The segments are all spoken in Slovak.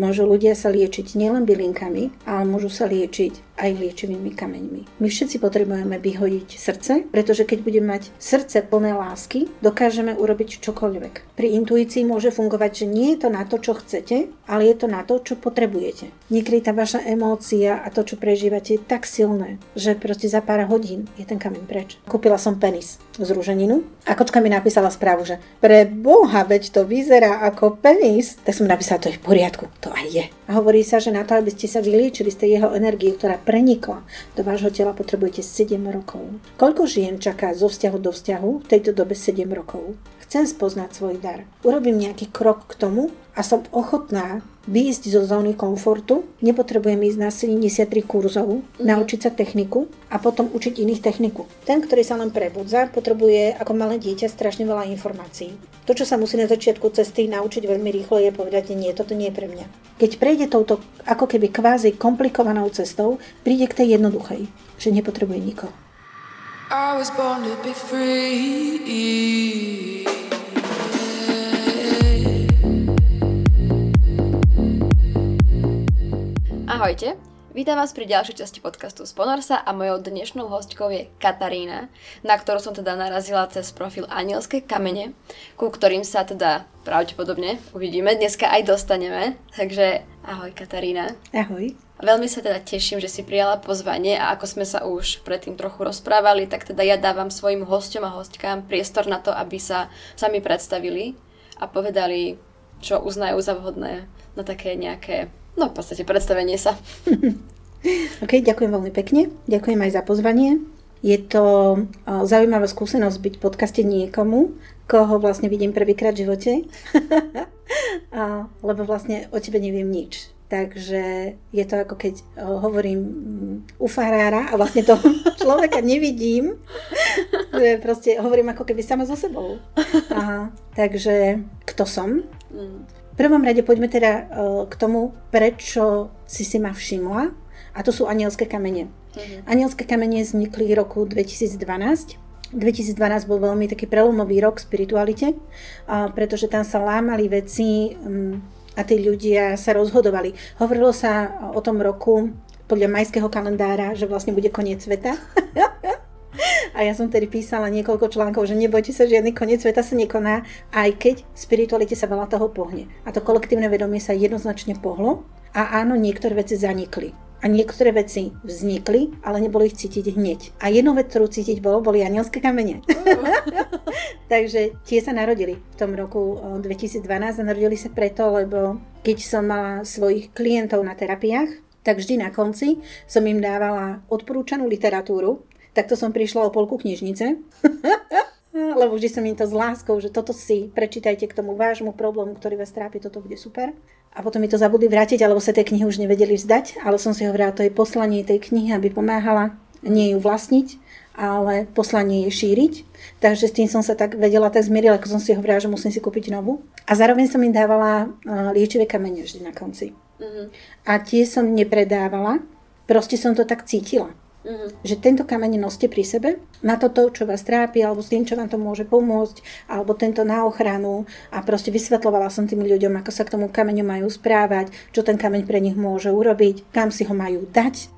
Môžu ľudia sa liečiť nielen bylinkami, ale môžu sa liečiť aj liečivými kameňmi. My všetci potrebujeme vyhodiť srdce, pretože keď budeme mať srdce plné lásky, dokážeme urobiť čokoľvek. Pri intuícii môže fungovať, že nie je to na to, čo chcete, ale je to na to, čo potrebujete. Niekedy tá vaša emócia a to, čo prežívate, je tak silné, že proste za pár hodín je ten kameň preč. Kúpila som penis z rúženinu a kočka mi napísala správu, že pre boha, veď to vyzerá ako penis. Tak som napísala, to je v poriadku, to aj je. A hovorí sa, že na to, aby ste sa vyliečili z tej jeho energie, ktorá prenikla do vášho tela, potrebujete 7 rokov. Koľko žien čaká zo vzťahu do vzťahu v tejto dobe 7 rokov? Chcem spoznať svoj dar. Urobím nejaký krok k tomu a som ochotná výjsť zo zóny komfortu, nepotrebujem ísť na 73 kurzov, naučiť sa techniku a potom učiť iných techniku. Ten, ktorý sa len prebudza, potrebuje ako malé dieťa strašne veľa informácií. To, čo sa musí na začiatku cesty naučiť veľmi rýchlo, je povedať, nie, toto nie je pre mňa. Keď prejde touto ako keby kvázi komplikovanou cestou, príde k tej jednoduchej, že nepotrebuje nikoho. I was born to be free. Ahojte, vítam vás pri ďalšej časti podcastu Sponorsa a mojou dnešnou hostkou je Katarína, na ktorú som teda narazila cez profil Anielské kamene, ku ktorým sa teda pravdepodobne uvidíme, dneska aj dostaneme. Takže ahoj Katarína. Ahoj. Veľmi sa teda teším, že si prijala pozvanie a ako sme sa už predtým trochu rozprávali, tak teda ja dávam svojim hosťom a hostkám priestor na to, aby sa sami predstavili a povedali, čo uznajú za vhodné na také nejaké No v podstate predstavenie sa. ok, ďakujem veľmi pekne. Ďakujem aj za pozvanie. Je to zaujímavá skúsenosť byť v podcaste niekomu, koho vlastne vidím prvýkrát v živote, lebo vlastne o tebe neviem nič. Takže je to ako keď hovorím mm, u farára a vlastne toho človeka nevidím, že proste hovorím ako keby sama so sebou. Aha, takže kto som? Mm prvom rade poďme teda uh, k tomu, prečo si si ma všimla. A to sú anielské kamene. Uh-huh. Anielské kamene vznikli v roku 2012. 2012 bol veľmi taký prelomový rok v spiritualite, pretože tam sa lámali veci um, a tí ľudia sa rozhodovali. Hovorilo sa o tom roku podľa majského kalendára, že vlastne bude koniec sveta. A ja som tedy písala niekoľko článkov, že nebojte sa, žiadny koniec sveta sa nekoná, aj keď spiritualite sa veľa toho pohne. A to kolektívne vedomie sa jednoznačne pohlo a áno, niektoré veci zanikli. A niektoré veci vznikli, ale nebolo ich cítiť hneď. A jednu vec, ktorú cítiť bolo, boli anielské kamene. Takže tie sa narodili v tom roku 2012 a narodili sa preto, lebo keď som mala svojich klientov na terapiách, tak vždy na konci som im dávala odporúčanú literatúru, Takto som prišla o polku knižnice. lebo vždy som im to s láskou, že toto si prečítajte k tomu vášmu problému, ktorý vás trápi, toto bude super. A potom mi to zabudli vrátiť, alebo sa tie knihy už nevedeli vzdať, ale som si hovorila, to je poslanie tej knihy, aby pomáhala nie ju vlastniť, ale poslanie je šíriť. Takže s tým som sa tak vedela tak zmierila, ako som si hovorila, že musím si kúpiť novú. A zároveň som im dávala liečivé kamene vždy na konci. Mm-hmm. A tie som nepredávala, proste som to tak cítila. Uh-huh. Že tento kameň noste pri sebe na toto, čo vás trápi, alebo s tým, čo vám to môže pomôcť, alebo tento na ochranu. A proste vysvetlovala som tým ľuďom, ako sa k tomu kameňu majú správať, čo ten kameň pre nich môže urobiť, kam si ho majú dať.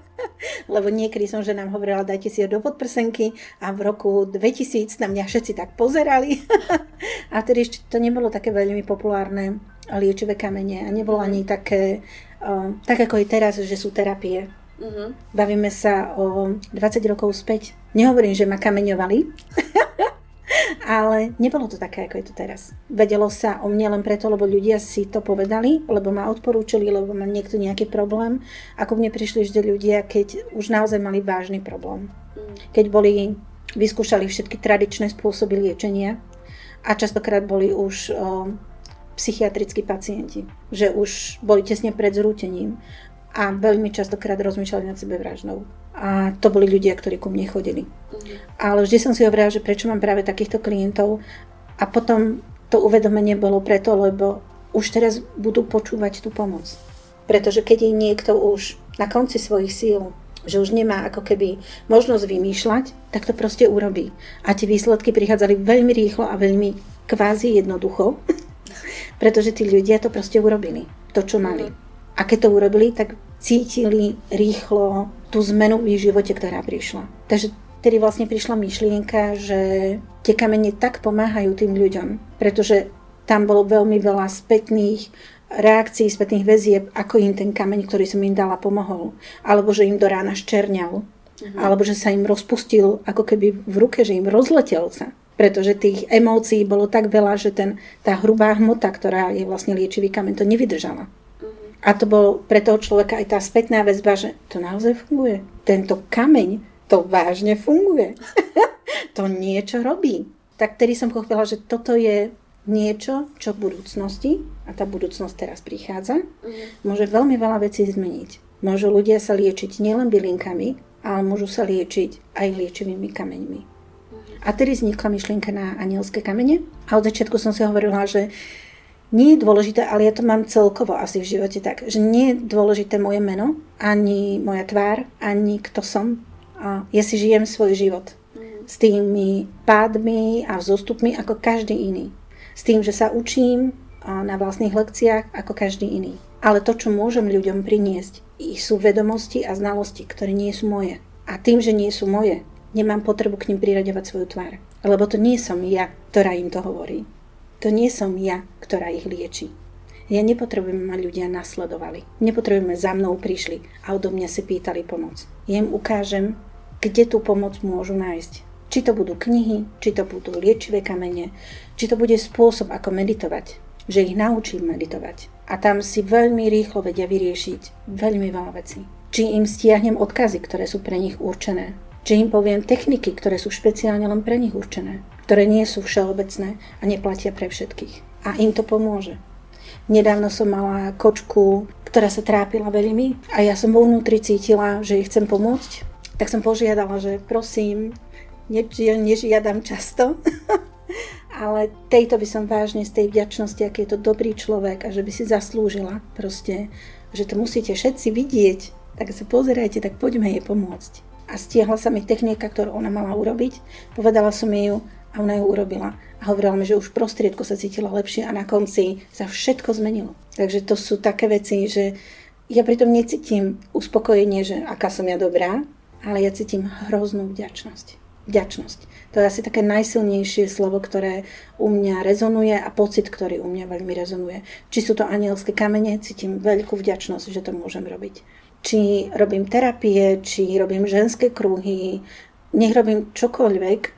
Lebo niekedy som ženám hovorila, dajte si ho do podprsenky a v roku 2000 na mňa všetci tak pozerali. a tedy ešte to nebolo také veľmi populárne liečivé kamene a nebolo ani také, uh, tak ako je teraz, že sú terapie Uh-huh. Bavíme sa o 20 rokov späť. Nehovorím, že ma kameňovali, ale nebolo to také, ako je to teraz. Vedelo sa o mne len preto, lebo ľudia si to povedali, lebo ma odporúčili, lebo má niekto nejaký problém. Ako mne prišli vždy ľudia, keď už naozaj mali vážny problém. Uh-huh. Keď boli, vyskúšali všetky tradičné spôsoby liečenia a častokrát boli už o, psychiatrickí pacienti, že už boli tesne pred zrútením a veľmi častokrát rozmýšľali nad sebe vražnou. A to boli ľudia, ktorí ku mne chodili. Mm. Ale vždy som si hovorila, že prečo mám práve takýchto klientov a potom to uvedomenie bolo preto, lebo už teraz budú počúvať tú pomoc. Pretože keď je niekto už na konci svojich síl, že už nemá ako keby možnosť vymýšľať, tak to proste urobí. A tie výsledky prichádzali veľmi rýchlo a veľmi kvázi jednoducho, pretože tí ľudia to proste urobili. to, čo mali. A keď to urobili, tak cítili rýchlo tú zmenu v ich živote, ktorá prišla. Takže tedy vlastne prišla myšlienka, že tie kamene tak pomáhajú tým ľuďom, pretože tam bolo veľmi veľa spätných reakcií, spätných väzieb, ako im ten kameň, ktorý som im dala, pomohol. Alebo že im do rána ščerňal. Uh-huh. Alebo že sa im rozpustil ako keby v ruke, že im rozletel sa pretože tých emócií bolo tak veľa, že ten, tá hrubá hmota, ktorá je vlastne liečivý kameň, to nevydržala. A to bolo pre toho človeka aj tá spätná väzba, že to naozaj funguje. Tento kameň, to vážne funguje. to niečo robí. Tak tedy som pochopila, že toto je niečo, čo v budúcnosti, a tá budúcnosť teraz prichádza, mm. môže veľmi veľa vecí zmeniť. Môžu ľudia sa liečiť nielen bylinkami, ale môžu sa liečiť aj liečivými kameňmi. A tedy vznikla myšlienka na anielské kamene. A od začiatku som si hovorila, že nie je dôležité, ale ja to mám celkovo asi v živote tak, že nie je dôležité moje meno, ani moja tvár, ani kto som. A ja si žijem svoj život s tými pádmi a vzostupmi ako každý iný. S tým, že sa učím na vlastných lekciách ako každý iný. Ale to, čo môžem ľuďom priniesť, sú vedomosti a znalosti, ktoré nie sú moje. A tým, že nie sú moje, nemám potrebu k ním priraďovať svoju tvár. Lebo to nie som ja, ktorá im to hovorí. To nie som ja, ktorá ich lieči. Ja nepotrebujem, ma ľudia nasledovali. Nepotrebujeme, za mnou prišli a odo mňa si pýtali pomoc. Ja im ukážem, kde tú pomoc môžu nájsť. Či to budú knihy, či to budú liečivé kamene, či to bude spôsob, ako meditovať. Že ich naučím meditovať. A tam si veľmi rýchlo vedia vyriešiť veľmi veľa vecí. Či im stiahnem odkazy, ktoré sú pre nich určené že im poviem techniky, ktoré sú špeciálne len pre nich určené, ktoré nie sú všeobecné a neplatia pre všetkých. A im to pomôže. Nedávno som mala kočku, ktorá sa trápila veľmi a ja som vo vnútri cítila, že jej chcem pomôcť. Tak som požiadala, že prosím, neži- nežiadam často, ale tejto by som vážne z tej vďačnosti, aký je to dobrý človek a že by si zaslúžila proste, že to musíte všetci vidieť, tak sa pozerajte, tak poďme jej pomôcť a stiahla sa mi technika, ktorú ona mala urobiť. Povedala som jej ju a ona ju urobila. A hovorila mi, že už prostriedku sa cítila lepšie a na konci sa všetko zmenilo. Takže to sú také veci, že ja pritom necítim uspokojenie, že aká som ja dobrá, ale ja cítim hroznú vďačnosť. Vďačnosť. To je asi také najsilnejšie slovo, ktoré u mňa rezonuje a pocit, ktorý u mňa veľmi rezonuje. Či sú to anielské kamene, cítim veľkú vďačnosť, že to môžem robiť či robím terapie, či robím ženské kruhy, nech robím čokoľvek,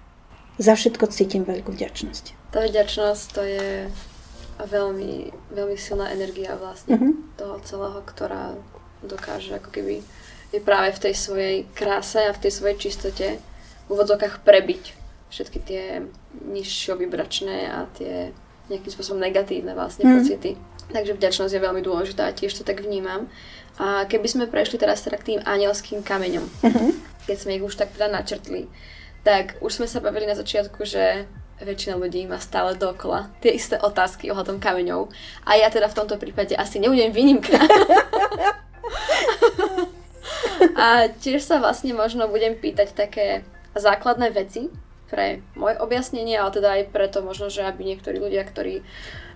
za všetko cítim veľkú vďačnosť. Tá vďačnosť to je veľmi, veľmi silná energia vlastne uh-huh. toho celého, ktorá dokáže ako keby je práve v tej svojej kráse a v tej svojej čistote v úvodzokách prebiť všetky tie nižšie vybračné a tie nejakým spôsobom negatívne vlastne mm. pocity. Takže vďačnosť je veľmi dôležitá tiež to tak vnímam. A keby sme prešli teraz teda k tým anielským kameňom, uh-huh. keď sme ich už tak teda načrtli, tak už sme sa bavili na začiatku, že väčšina ľudí má stále dokola tie isté otázky ohľadom kameňov. A ja teda v tomto prípade asi nebudem výnimka. a tiež sa vlastne možno budem pýtať také základné veci pre moje objasnenie, ale teda aj preto možno, že aby niektorí ľudia, ktorí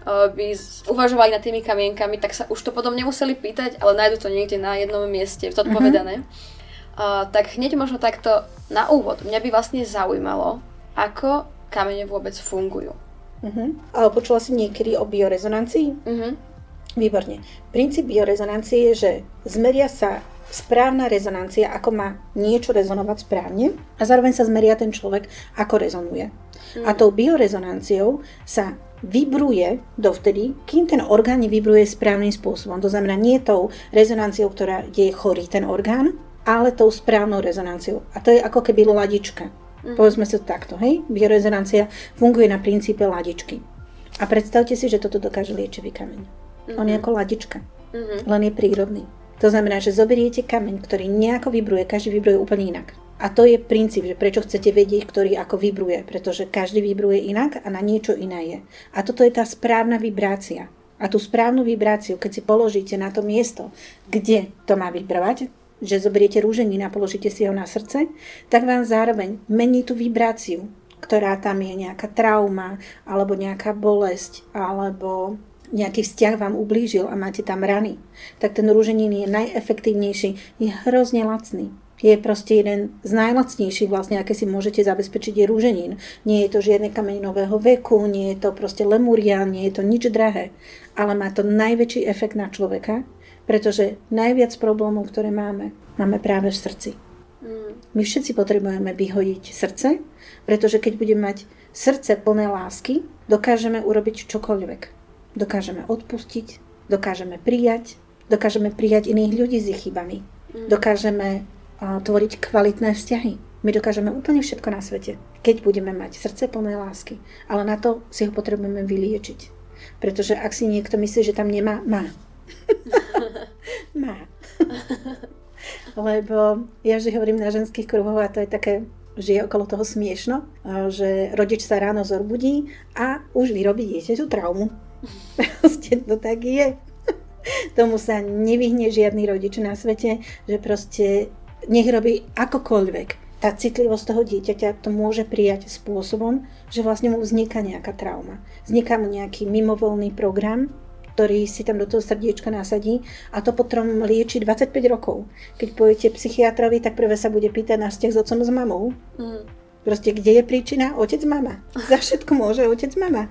by uvažovali nad tými kamienkami, tak sa už to potom nemuseli pýtať, ale nájdu to niekde na jednom mieste zodpovedané. Mm-hmm. Uh, tak hneď možno takto na úvod. Mňa by vlastne zaujímalo, ako kamene vôbec fungujú. Uh-huh. Ale počula si niekedy o biorezonancii? Uh-huh. Výborne. Princíp biorezonancie je, že zmeria sa správna rezonancia, ako má niečo rezonovať správne a zároveň sa zmeria ten človek, ako rezonuje. Uh-huh. A tou biorezonanciou sa vibruje dovtedy, kým ten orgán nevibruje správnym spôsobom. To znamená nie tou rezonanciou, ktorá je chorý ten orgán, ale tou správnou rezonanciou. A to je ako keby ladička. Mm. Povedzme si to takto, hej? Biorezonancia funguje na princípe ladičky. A predstavte si, že toto dokáže liečivý kameň. Mm-hmm. On je ako ladička, mm-hmm. len je prírodný. To znamená, že zoberiete kameň, ktorý nejako vibruje, každý vibruje úplne inak. A to je princíp, že prečo chcete vedieť, ktorý ako vibruje, pretože každý vibruje inak a na niečo iné je. A toto je tá správna vibrácia. A tú správnu vibráciu, keď si položíte na to miesto, kde to má vibrovať, že zoberiete rúženín a položíte si ho na srdce, tak vám zároveň mení tú vibráciu, ktorá tam je nejaká trauma, alebo nejaká bolesť, alebo nejaký vzťah vám ublížil a máte tam rany, tak ten rúženín je najefektívnejší, je hrozne lacný. Je proste jeden z najlacnejších vlastne, aké si môžete zabezpečiť, je rúženín. Nie je to žiadne kameň nového veku, nie je to proste lemurian, nie je to nič drahé, ale má to najväčší efekt na človeka, pretože najviac problémov, ktoré máme, máme práve v srdci. Mm. My všetci potrebujeme vyhodiť srdce, pretože keď budeme mať srdce plné lásky, dokážeme urobiť čokoľvek. Dokážeme odpustiť, dokážeme prijať, dokážeme prijať iných ľudí s ich chybami. Mm. Dokážeme tvoriť kvalitné vzťahy. My dokážeme úplne všetko na svete, keď budeme mať srdce plné lásky. Ale na to si ho potrebujeme vyliečiť. Pretože ak si niekto myslí, že tam nemá, má. má. Lebo ja že hovorím na ženských kruhoch a to je také že je okolo toho smiešno, že rodič sa ráno zorbudí a už vyrobí dieťaťu traumu. Proste to tak je. Tomu sa nevyhne žiadny rodič na svete, že proste nech robí akokoľvek. Tá citlivosť toho dieťaťa to môže prijať spôsobom, že vlastne mu vzniká nejaká trauma. Vzniká mu nejaký mimovolný program, ktorý si tam do toho srdiečka nasadí a to potom lieči 25 rokov. Keď pojete psychiatrovi, tak prvé sa bude pýtať na vzťah s otcom s mamou. Mm. Proste, kde je príčina? Otec, mama. Za všetko môže otec, mama.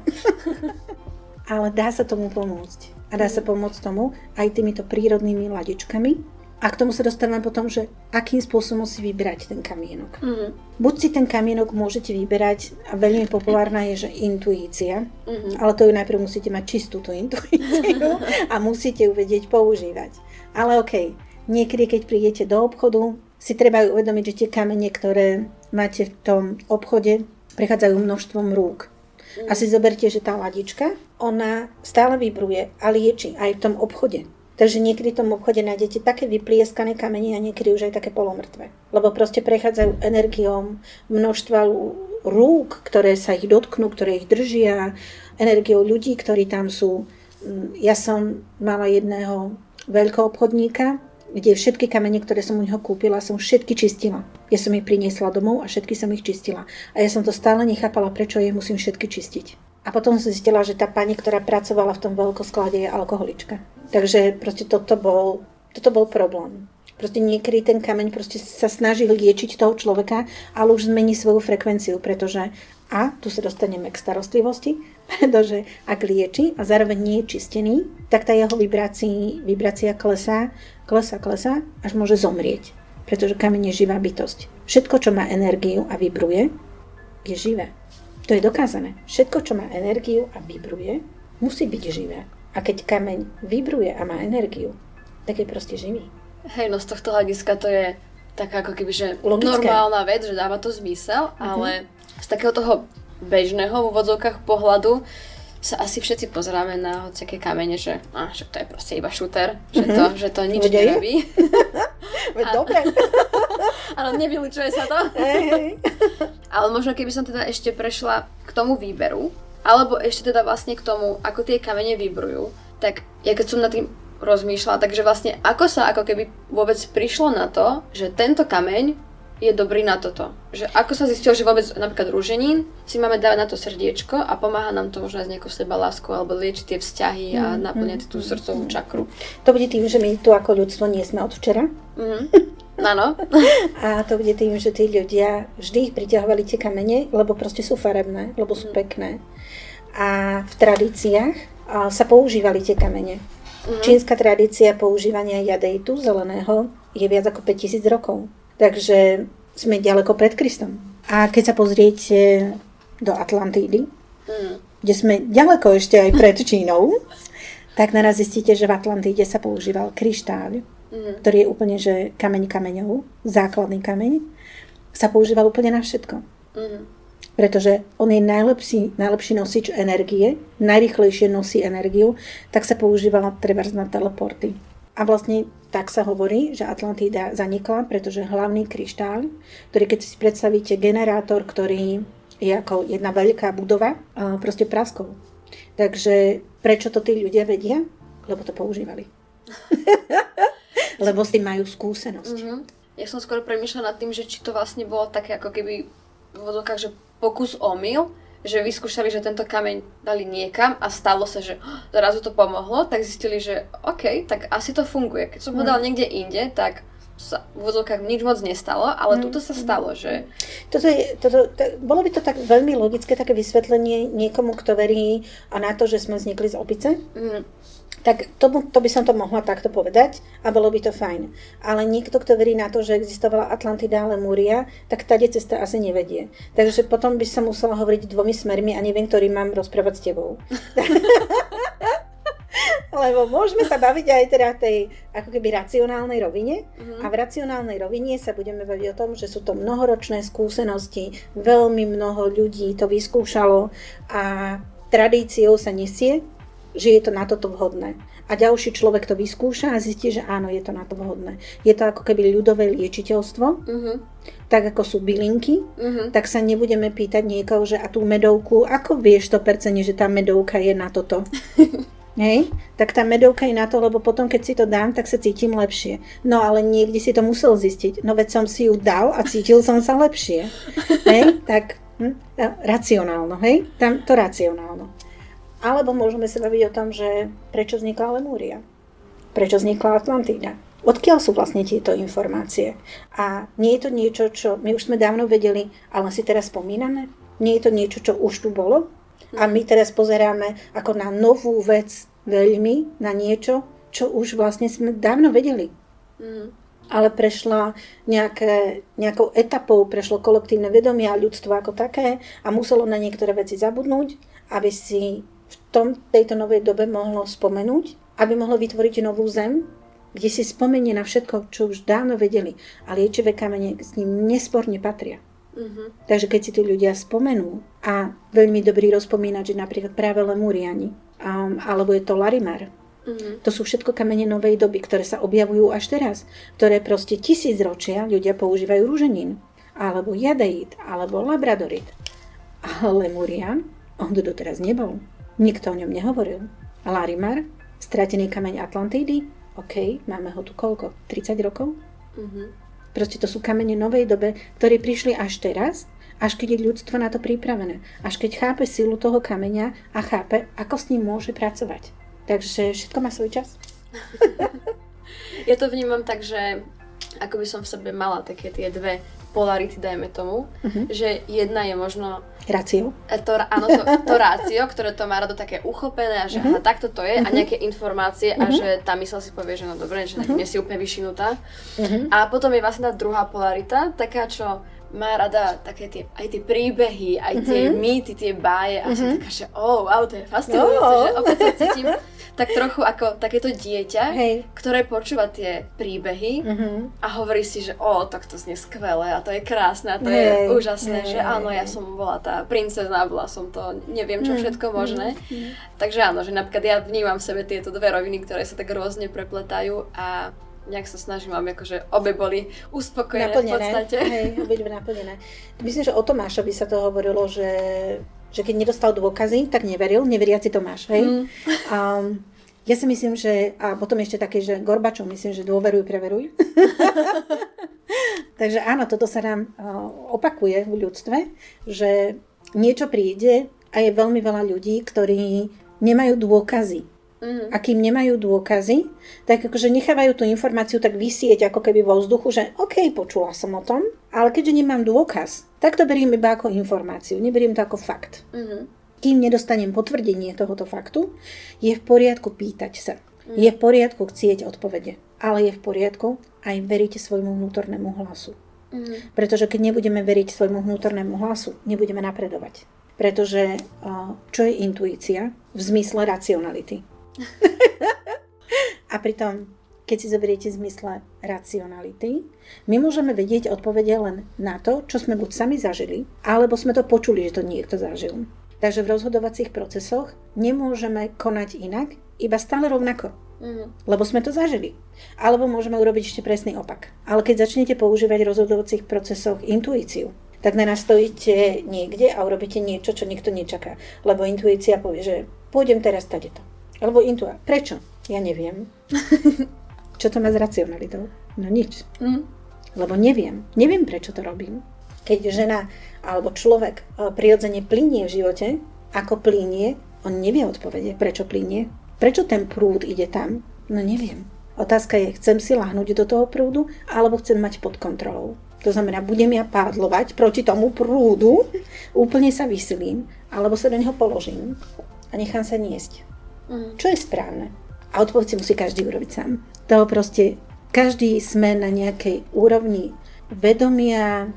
Ale dá sa tomu pomôcť. A dá sa pomôcť tomu aj týmito prírodnými ladičkami, a k tomu sa dostávame potom, že akým spôsobom si vybrať ten kamienok. Mm-hmm. Buď si ten kamienok môžete vyberať, a veľmi populárna je, že intuícia, mm-hmm. ale to ju najprv musíte mať čistú tú intuíciu a musíte ju vedieť používať. Ale okej, okay, niekedy keď prídete do obchodu, si treba uvedomiť, že tie kamene, ktoré máte v tom obchode, prechádzajú množstvom rúk. Mm-hmm. A si zoberte, že tá ladička, ona stále vybruje a lieči aj v tom obchode. Takže niekedy v tom obchode nájdete také vyplieskané kamene a niekedy už aj také polomrtvé. Lebo proste prechádzajú energiou množstva rúk, ktoré sa ich dotknú, ktoré ich držia, energiou ľudí, ktorí tam sú. Mm, ja som mala jedného veľkého obchodníka, kde všetky kamene, ktoré som u neho kúpila, som všetky čistila. Ja som ich priniesla domov a všetky som ich čistila. A ja som to stále nechápala, prečo ich musím všetky čistiť. A potom som zistila, že tá pani, ktorá pracovala v tom veľkosklade, je alkoholička. Takže proste toto bol, toto bol problém. Proste niekedy ten kameň proste sa snaží liečiť toho človeka, ale už zmení svoju frekvenciu, pretože a tu sa dostaneme k starostlivosti, pretože ak lieči a zároveň nie je čistený, tak tá jeho vibrácia, vibrácia klesá, klesá, klesá, až môže zomrieť. Pretože kameň je živá bytosť. Všetko, čo má energiu a vibruje, je živé. To je dokázané. Všetko, čo má energiu a vibruje, musí byť živé. A keď kameň vibruje a má energiu, tak je proste živý. Hej, no z tohto hľadiska to je taká ako keby, že Logické. normálna vec, že dáva to zmysel, uh-huh. ale z takého toho bežného v úvodzovkách pohľadu sa asi všetci pozeráme na hociaké kamene, že, a, že to je proste iba šúter, že, to, uh-huh. že to nič Veď nerobí. Veď dobre. ale nevylučuje sa to. Hey. ale možno keby som teda ešte prešla k tomu výberu, alebo ešte teda vlastne k tomu, ako tie kamene vybrujú, tak ja keď som nad tým rozmýšľala, takže vlastne ako sa ako keby vôbec prišlo na to, že tento kameň je dobrý na toto. Že ako sa zistilo, že vôbec napríklad rúženín si máme dávať na to srdiečko a pomáha nám to možno aj nejakou seba láskou alebo liečiť tie vzťahy a mm, naplňať mm, tú srdcovú mm. čakru. To bude tým, že my tu ako ľudstvo nie sme od včera. Mm. Áno. a to bude tým, že tí ľudia vždy ich priťahovali tie kamene, lebo proste sú farebné, lebo sú mm. pekné a v tradíciách sa používali tie kamene. Mm. Čínska tradícia používania jadejtu zeleného je viac ako 5000 rokov. Takže sme ďaleko pred Kristom. A keď sa pozriete do Atlantídy, mm. kde sme ďaleko ešte aj pred Čínou, tak naraz zistíte, že v Atlantíde sa používal kryštál, mm. ktorý je úplne že kameň kameňov, základný kameň, sa používal úplne na všetko. Mm pretože on je najlepší, najlepší nosič energie, najrychlejšie nosí energiu, tak sa používala treba na teleporty. A vlastne tak sa hovorí, že Atlantída zanikla, pretože hlavný kryštál, ktorý keď si predstavíte generátor, ktorý je ako jedna veľká budova, proste praskol. Takže prečo to tí ľudia vedia? Lebo to používali. Lebo s tým majú skúsenosť. Mm-hmm. Ja som skoro premýšľala nad tým, že či to vlastne bolo také ako keby v že pokus omyl, že vyskúšali, že tento kameň dali niekam a stalo sa, že oh, zrazu to pomohlo, tak zistili, že OK, tak asi to funguje. Keď som ho dal niekde inde, tak sa v úvodzovkách nič moc nestalo, ale mm. tuto sa stalo, že... Toto je, toto, to, bolo by to tak veľmi logické také vysvetlenie niekomu, kto verí a na to, že sme vznikli z opice. Mm. Tak to, to by som to mohla takto povedať a bolo by to fajn. Ale niekto, kto verí na to, že existovala Atlantida a Lemúria, tak tade cesta asi nevedie. Takže potom by som musela hovoriť dvomi smermi a neviem, ktorý mám rozprávať s tebou. Lebo môžeme sa baviť aj teda tej ako keby racionálnej rovine uh-huh. a v racionálnej rovine sa budeme baviť o tom, že sú to mnohoročné skúsenosti, veľmi mnoho ľudí to vyskúšalo a tradíciou sa nesie, že je to na toto vhodné. A ďalší človek to vyskúša a zistí, že áno, je to na to vhodné. Je to ako keby ľudové liečiteľstvo, uh-huh. tak ako sú bylinky, uh-huh. tak sa nebudeme pýtať niekoho, že a tú medovku, ako vieš to percenie, že tá medovka je na toto? Hej, tak tá medovka je na to, lebo potom, keď si to dám, tak sa cítim lepšie. No ale niekde si to musel zistiť. No veď som si ju dal a cítil som sa lepšie. Hej, tak hm, racionálno, hej, tam to racionálno. Alebo môžeme sa baviť o tom, že prečo vznikla Lemúria, prečo vznikla Atlantída. Odkiaľ sú vlastne tieto informácie? A nie je to niečo, čo my už sme dávno vedeli, ale si teraz spomíname? Nie je to niečo, čo už tu bolo? A my teraz pozeráme ako na novú vec veľmi, na niečo, čo už vlastne sme dávno vedeli. Mm. Ale prešla nejaké, nejakou etapou, prešlo kolektívne vedomie a ľudstvo ako také a muselo na niektoré veci zabudnúť, aby si v tom, tejto novej dobe mohlo spomenúť, aby mohlo vytvoriť novú zem, kde si spomenie na všetko, čo už dávno vedeli. A liečivé kamene s ním nesporne patria. Uh-huh. Takže keď si tu ľudia spomenú a veľmi dobrý rozpomínať, že napríklad práve Lemuriani, um, alebo je to Larimar, uh-huh. to sú všetko kamene novej doby, ktoré sa objavujú až teraz, ktoré proste tisíc ročia ľudia používajú rúženín, alebo jadeit, alebo labradorit. A Lemurian, on doteraz nebol. Nikto o ňom nehovoril. Larimar, stratený kameň Atlantidy, OK, máme ho tu koľko? 30 rokov? Uh-huh. Proste to sú kamene novej dobe, ktoré prišli až teraz, až keď je ľudstvo na to pripravené. Až keď chápe silu toho kameňa a chápe, ako s ním môže pracovať. Takže všetko má svoj čas. ja to vnímam tak, že ako by som v sebe mala také tie dve polarity, dajme tomu, uh-huh. že jedna je možno... Rácio. E, to, áno, to, to rácio, ktoré to má rado také uchopené a že uh-huh. aha, takto to je uh-huh. a nejaké informácie uh-huh. a že tá mysl si povie, že no dobre, že uh-huh. nie si úplne vyšinutá. Uh-huh. A potom je vlastne tá druhá polarita, taká čo má rada také tie, aj tie príbehy, aj tie uh-huh. mýty, tie báje a uh-huh. som taká, že oh, wow, to je fascinujúce, oh. že opäť sa cítim tak trochu ako takéto dieťa, Hej. ktoré počúva tie príbehy uh-huh. a hovorí si, že o, tak to znie skvelé a to je krásne a to Hej. je úžasné, Hej. že áno, ja som bola tá princezna, bola som to, neviem čo všetko možné. Uh-huh. Takže áno, že napríklad ja vnímam v sebe tieto dve roviny, ktoré sa tak rôzne prepletajú a nejak sa snažím, aby akože obe boli uspokojené naplnené. v podstate. Hej, obe naplnené. Myslím, že o Tomášovi sa to hovorilo, že že keď nedostal dôkazy, tak neveril, neveriaci Tomáš, hej. Mm. Um, ja si myslím, že, a potom ešte také, že Gorbačov myslím, že dôveruj, preveruj. Takže áno, toto sa nám opakuje v ľudstve, že niečo príde a je veľmi veľa ľudí, ktorí nemajú dôkazy. Mm-hmm. A kým nemajú dôkazy, tak akože nechávajú tú informáciu tak vysieť ako keby vo vzduchu, že OK, počula som o tom, ale keďže nemám dôkaz, tak to beriem iba ako informáciu, neberiem to ako fakt. Mm-hmm. Kým nedostanem potvrdenie tohoto faktu, je v poriadku pýtať sa. Mm-hmm. Je v poriadku chcieť odpovede, ale je v poriadku aj veriť svojmu vnútornému hlasu. Mm-hmm. Pretože keď nebudeme veriť svojmu vnútornému hlasu, nebudeme napredovať. Pretože čo je intuícia v zmysle racionality? a pritom, keď si zoberiete zmysle racionality, my môžeme vedieť odpovede len na to, čo sme buď sami zažili, alebo sme to počuli, že to niekto zažil. Takže v rozhodovacích procesoch nemôžeme konať inak, iba stále rovnako. Mm. Lebo sme to zažili. Alebo môžeme urobiť ešte presný opak. Ale keď začnete používať v rozhodovacích procesoch intuíciu, tak na nás stojíte niekde a urobíte niečo, čo nikto nečaká. Lebo intuícia povie, že pôjdem teraz tadeto. Alebo intua. Prečo? Ja neviem. Čo to má s racionalitou? No nič. Mm. Lebo neviem. Neviem, prečo to robím. Keď žena alebo človek e, prirodzene plinie v živote, ako plinie, on nevie odpovede, prečo plinie. Prečo ten prúd ide tam? No neviem. Otázka je, chcem si lahnúť do toho prúdu, alebo chcem mať pod kontrolou. To znamená, budem ja pádlovať proti tomu prúdu, úplne sa vysilím, alebo sa do neho položím a nechám sa niesť. Mm. Čo je správne? A odpoveď si musí každý urobiť sám. To proste, každý sme na nejakej úrovni vedomia,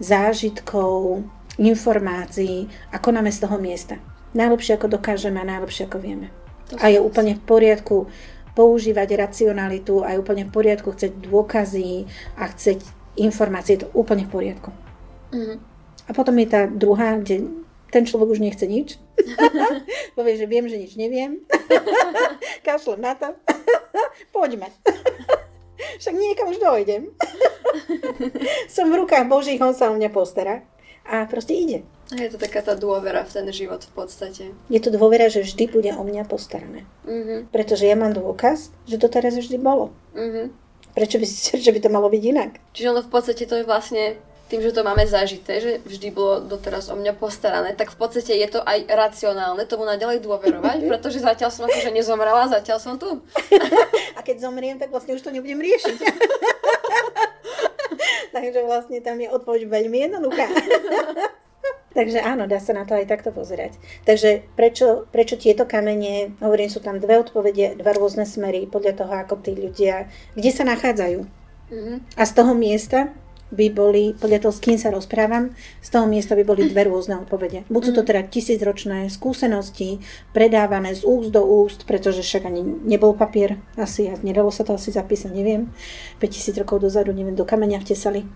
zážitkov, informácií a konáme z toho miesta. Najlepšie ako dokážeme a najlepšie ako vieme. A je úplne v poriadku používať racionalitu a je úplne v poriadku chcieť dôkazy a chcieť informácie, je to úplne v poriadku. Mm-hmm. A potom je tá druhá, kde ten človek už nechce nič. Povie, že viem, že nič neviem. Kašlem na to. Poďme. Však niekam už dojdem. Som v rukách Božích, on sa o mňa postará. A proste ide. A je to taká tá dôvera v ten život v podstate. Je to dôvera, že vždy bude o mňa postarané. Mm-hmm. Pretože ja mám dôkaz, že to teraz vždy bolo. Mm-hmm. Prečo by, že by to malo byť inak? Čiže ono v podstate to je vlastne tým, že to máme zažité, že vždy bolo doteraz o mňa postarané, tak v podstate je to aj racionálne tomu naďalej dôverovať, pretože zatiaľ som akože nezomrela, zatiaľ som tu. A keď zomriem, tak vlastne už to nebudem riešiť. Takže vlastne tam je odpoveď veľmi jednoduchá. Takže áno, dá sa na to aj takto pozerať. Takže prečo, prečo tieto kamene, hovorím, sú tam dve odpovede, dva rôzne smery podľa toho, ako tí ľudia, kde sa nachádzajú. Mm-hmm. A z toho miesta by boli, podľa toho, s kým sa rozprávam, z toho miesta by boli dve rôzne odpovede. Buď sú to mhm. teda tisícročné skúsenosti, predávané z úst do úst, pretože však ani nebol papier, asi, a nedalo sa to asi zapísať, neviem. 5000 rokov dozadu, neviem, do kameňa vtesali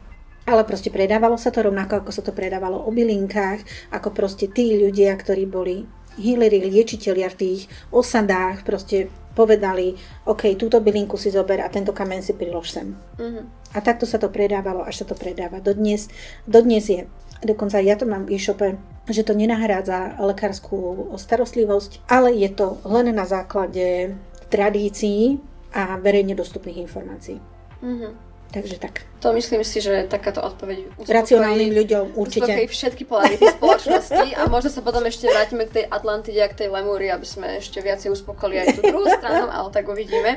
ale proste predávalo sa to rovnako, ako sa to predávalo o bylinkách, ako proste tí ľudia, ktorí boli healery, liečiteľia v tých osadách, proste povedali, OK, túto bylinku si zober a tento kamen si prilož sem. Mm-hmm. A takto sa to predávalo, až sa to predáva. Dodnes, dodnes je. Dokonca ja to mám v e-shope, že to nenahrádza lekárskú starostlivosť, ale je to len na základe tradícií a verejne dostupných informácií. Mm-hmm. Takže tak. To myslím si, že takáto odpoveď uspokojí, racionálnym ľuďom určite. Uspokojí všetky polarity spoločnosti a možno sa potom ešte vrátime k tej Atlantide a k tej Lemúri, aby sme ešte viacej uspokojili aj tú druhú stranu, ale tak uvidíme.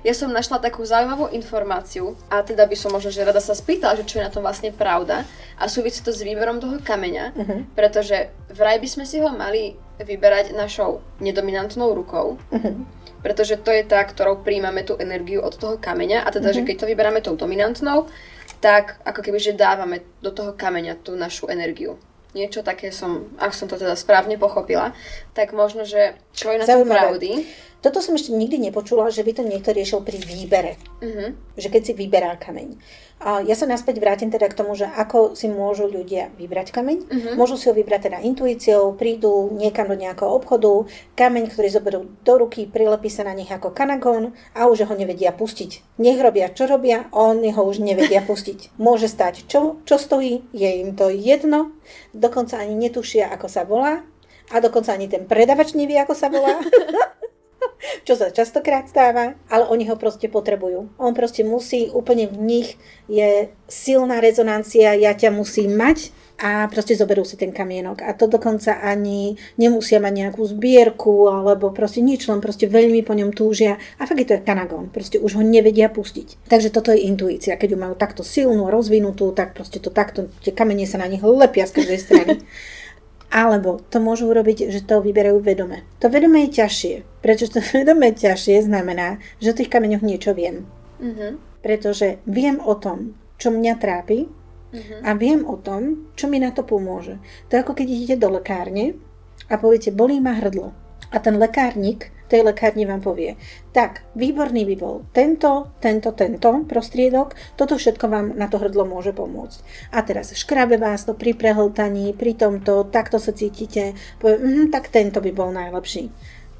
Ja som našla takú zaujímavú informáciu a teda by som možno, že rada sa spýtala, že čo je na tom vlastne pravda a súvisí to s výberom toho kameňa, uh-huh. pretože vraj by sme si ho mali vyberať našou nedominantnou rukou. Uh-huh pretože to je tá, ktorou príjmame tú energiu od toho kameňa a teda, mm-hmm. že mhm. keď to vyberáme tou dominantnou, tak ako keby, že dávame do toho kameňa tú našu energiu. Niečo také som, ak som to teda správne pochopila, tak možno, že čo je na tom pravdy. Toto som ešte nikdy nepočula, že by to niekto riešil pri výbere. Uh-huh. Že keď si vyberá kameň. A ja sa naspäť vrátim teda k tomu, že ako si môžu ľudia vybrať kameň. Uh-huh. Môžu si ho vybrať teda intuíciou, prídu niekam do nejakého obchodu, kameň, ktorý zoberú do ruky, prilepí sa na nich ako kanagón a už ho nevedia pustiť. Nech robia, čo robia, oni ho už nevedia pustiť. Môže stať, čo, čo stojí, je im to jedno, dokonca ani netušia, ako sa volá, a dokonca ani ten predavač nevie, ako sa volá. čo sa častokrát stáva, ale oni ho proste potrebujú. On proste musí, úplne v nich je silná rezonancia, ja ťa musím mať a proste zoberú si ten kamienok. A to dokonca ani nemusia mať nejakú zbierku alebo proste nič, len proste veľmi po ňom túžia. A fakt je to kanagón, proste už ho nevedia pustiť. Takže toto je intuícia. Keď ju majú takto silnú, rozvinutú, tak proste to takto, tie kamene sa na nich lepia z každej strany. Alebo to môžu urobiť, že to vyberajú vedome. To vedome je ťažšie. Prečo to vedome je ťažšie znamená, že o tých kameňoch niečo viem. Mm-hmm. Pretože viem o tom, čo mňa trápi mm-hmm. a viem o tom, čo mi na to pomôže. To je ako keď idete do lekárne a poviete, bolí ma hrdlo. A ten lekárnik tej lekárni vám povie, tak, výborný by bol tento, tento, tento prostriedok, toto všetko vám na to hrdlo môže pomôcť. A teraz škrabe vás to pri prehltaní, pri tomto, takto sa cítite, povie, mm, tak tento by bol najlepší.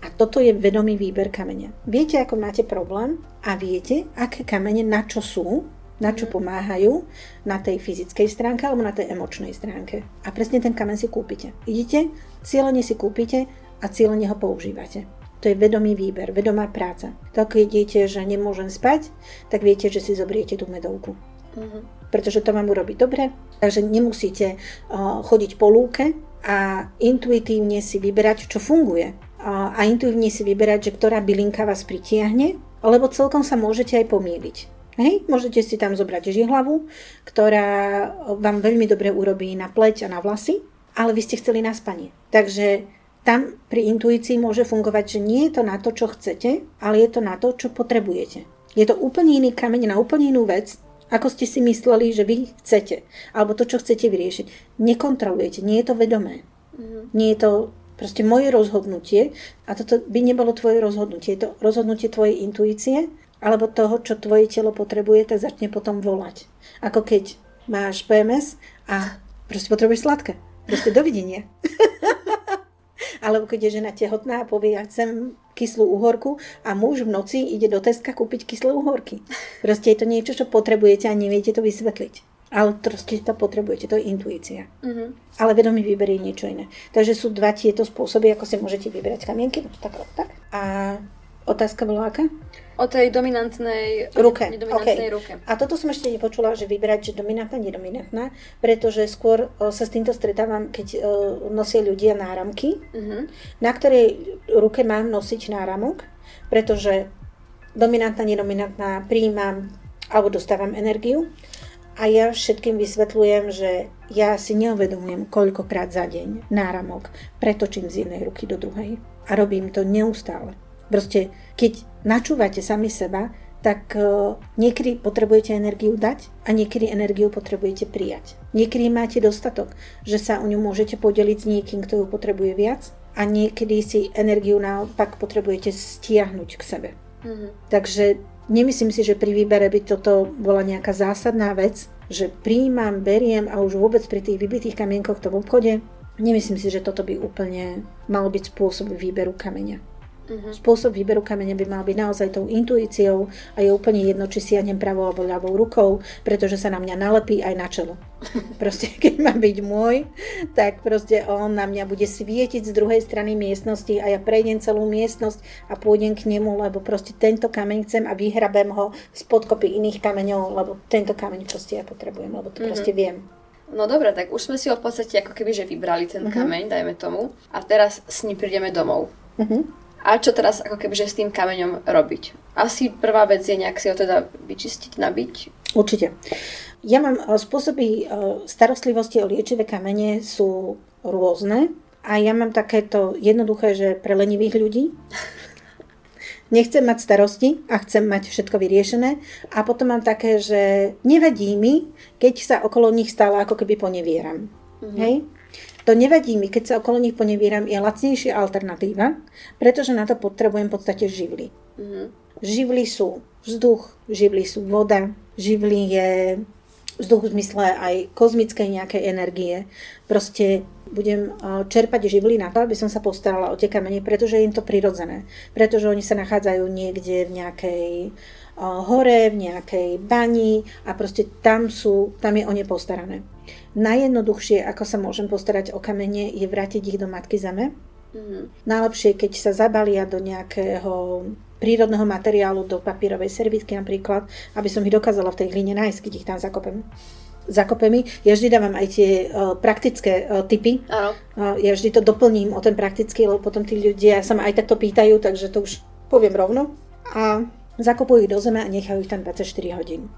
A toto je vedomý výber kameňa. Viete, ako máte problém a viete, aké kamene na čo sú, na čo mhm. pomáhajú na tej fyzickej stránke alebo na tej emočnej stránke. A presne ten kamen si kúpite. Idete, cieľene si kúpite a cieľene ho používate. To je vedomý výber, vedomá práca. To keď viete, že nemôžem spať, tak viete, že si zobriete tú medovku. Mhm. pretože to vám urobí dobre. Takže nemusíte uh, chodiť po lúke a intuitívne si vyberať, čo funguje. Uh, a intuitívne si vyberať, že ktorá bylinka vás pritiahne, lebo celkom sa môžete aj pomýliť. Hej, môžete si tam zobrať žihlavu, ktorá vám veľmi dobre urobí na pleť a na vlasy, ale vy ste chceli na spanie. Takže tam pri intuícii môže fungovať, že nie je to na to, čo chcete, ale je to na to, čo potrebujete. Je to úplne iný kameň na úplne inú vec, ako ste si mysleli, že vy chcete, alebo to, čo chcete vyriešiť. Nekontrolujete, nie je to vedomé. Mhm. Nie je to proste moje rozhodnutie a toto by nebolo tvoje rozhodnutie. Je to rozhodnutie tvojej intuície alebo toho, čo tvoje telo potrebuje, tak začne potom volať. Ako keď máš PMS a proste potrebuješ sladké. Proste dovidenia. Alebo keď je žena tehotná a povie, ja chcem kyslú uhorku a muž v noci ide do Teska kúpiť kyslé uhorky. Proste je to niečo, čo potrebujete a neviete to vysvetliť. Ale proste to potrebujete, to je intuícia. Mhm. Ale vedomý výber je niečo iné. Takže sú dva tieto spôsoby, ako si môžete vyberať kamienky. No, tak, tak. A otázka bola aká? O tej dominantnej Ruke. nedominantnej OK. ruke. A toto som ešte nepočula, že vyberať, že dominantná, nedominantná, pretože skôr o, sa s týmto stretávam, keď o, nosia ľudia náramky, Mhm. na ktorej ruke mám nosiť náramok, pretože dominantná, nedominantná príjmam alebo dostávam energiu a ja všetkým vysvetľujem, že ja si neuvedomujem, koľkokrát za deň náramok pretočím z jednej ruky do druhej a robím to neustále. Proste, keď načúvate sami seba, tak uh, niekedy potrebujete energiu dať a niekedy energiu potrebujete prijať. Niekedy máte dostatok, že sa o ňu môžete podeliť s niekým, kto ju potrebuje viac a niekedy si energiu naopak potrebujete stiahnuť k sebe. Mhm. Takže nemyslím si, že pri výbere by toto bola nejaká zásadná vec, že príjmam, beriem a už vôbec pri tých vybitých kamienkoch v tom obchode, nemyslím si, že toto by úplne malo byť spôsob výberu kameňa. Mhm. Spôsob výberu kameňa by mal byť naozaj tou intuíciou a je úplne jedno, či siahnem pravou alebo ľavou rukou, pretože sa na mňa nalepí aj na čelo. Proste, keď má byť môj, tak proste on na mňa bude svietiť z druhej strany miestnosti a ja prejdem celú miestnosť a pôjdem k nemu, lebo proste tento kameň chcem a vyhrabem ho spod kopy iných kameňov, lebo tento kameň proste ja potrebujem, lebo to proste viem. No dobre, tak už sme si ho v podstate ako keby že vybrali ten Mhm. kameň, dajme tomu. A teraz s ním prídeme domov. Mhm. A čo teraz ako keby že s tým kameňom robiť? Asi prvá vec je nejak si ho teda vyčistiť, nabiť. Určite. Ja mám e, spôsoby e, starostlivosti o liečivé kamene sú rôzne a ja mám takéto jednoduché, že pre lenivých ľudí. Nechcem mať starosti a chcem mať všetko vyriešené. A potom mám také, že nevadí mi, keď sa okolo nich stále ako keby ponevieram. Hej? To nevadí mi, keď sa okolo nich ponevieram, je lacnejšia alternatíva, pretože na to potrebujem v podstate živly. Mhm. Živly sú vzduch, živly sú voda, živly je vzduch v zmysle aj kozmickej nejakej energie. Proste budem eh, čerpať živly na to, aby som sa postarala o tie kamene, pretože je im to prirodzené. Pretože oni sa nachádzajú niekde v nejakej eh, hore, v nejakej bani a proste tam sú, tam je o ne postarané. Najjednoduchšie, ako sa môžem postarať o kamene, je vrátiť ich do matky zeme, Mhm. Najlepšie, keď sa zabalia do nejakého prírodného materiálu, do papírovej servítky napríklad, aby som ich dokázala v tej hline nájsť, keď ich tam zakopem. Zakopem ich. Ja vždy dávam aj tie uh, praktické uh, typy. Áno. Uh, ja vždy to doplním o ten praktický, lebo potom tí ľudia sa ma aj takto pýtajú, takže to už poviem rovno. A zakopujú ich do zeme a nechajú ich tam 24 hodín.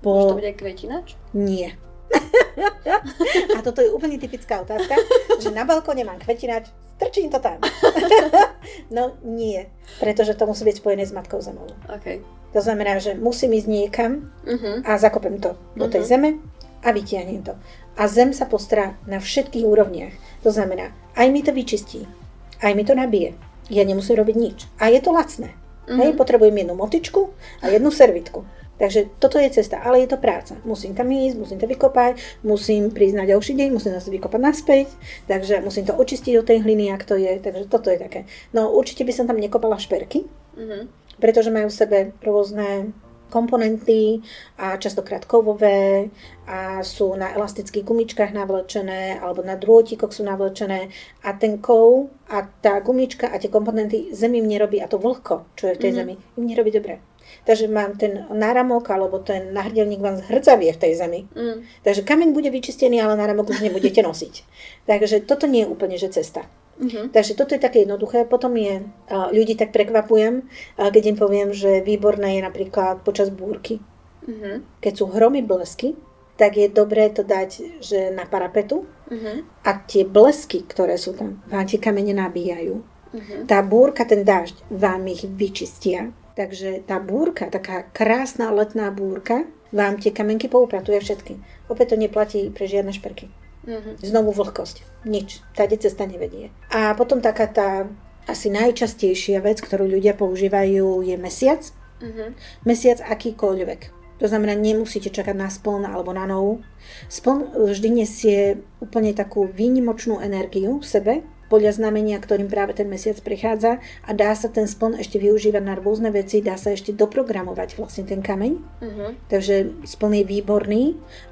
Môže Po... to byť aj kvetinač? Nie. A toto je úplne typická otázka, že na balkóne mám kvetinač, strčím to tam. No nie, pretože to musí byť spojené s matkou zemou. OK. To znamená, že musím ísť niekam Mhm. a zakopem to do tej Mhm. zeme a vytiahnem to. A zem sa postará na všetkých úrovniach. To znamená, aj mi to vyčistí, aj mi to nabije. Ja nemusím robiť nič. A je to lacné. Mhm. Hej, potrebujem jednu motičku a jednu servitku. Takže toto je cesta, ale je to práca. Musím tam ísť, musím to vykopať, musím prísť na ďalší deň, musím zase vykopať naspäť, takže musím to očistiť do tej hliny, ak to je, takže toto je také. No určite by som tam nekopala šperky, Mhm. pretože majú v sebe rôzne komponenty a častokrát kovové a sú na elastických gumičkách navlečené alebo na drôtikoch sú navlečené a ten kov a tá gumička a tie komponenty zemi im nerobí a to vlhko, čo je v tej Mhm. zemi, im nerobí dobre. Takže mám ten náramok alebo ten náhrdelník vám zhrdzavie v tej zemi. Mm. Takže kameň bude vyčistený, ale náramok už nebudete nosiť. Takže toto nie je úplne že cesta. Mhm. Takže toto je také jednoduché. Potom je, ľudí tak prekvapujem, keď im poviem, že výborné je napríklad počas búrky. Mhm. Keď sú hromy blesky, tak je dobré to dať že na parapetu Mhm. a tie blesky, ktoré sú tam, vám tie kamene nabíjajú. Mhm. Tá búrka, ten dážď vám ich vyčistia. Takže tá búrka, taká krásna letná búrka, vám tie kamenky poupratuje všetky. Opäť to neplatí pre žiadne šperky. Mhm. Znovu vlhkosť. Nič. Táde cesta nevedie. A potom taká tá asi najčastejšia vec, ktorú ľudia používajú, je mesiac. Mhm. Mesiac akýkoľvek. To znamená, nemusíte čakať na spln alebo na novu. Spln vždy nesie úplne takú výnimočnú energiu v sebe, podľa znamenia, ktorým práve ten mesiac prichádza a dá sa ten spln ešte využívať na rôzne veci, dá sa ešte doprogramovať vlastne ten kameň. Mhm. Takže spln je výborný,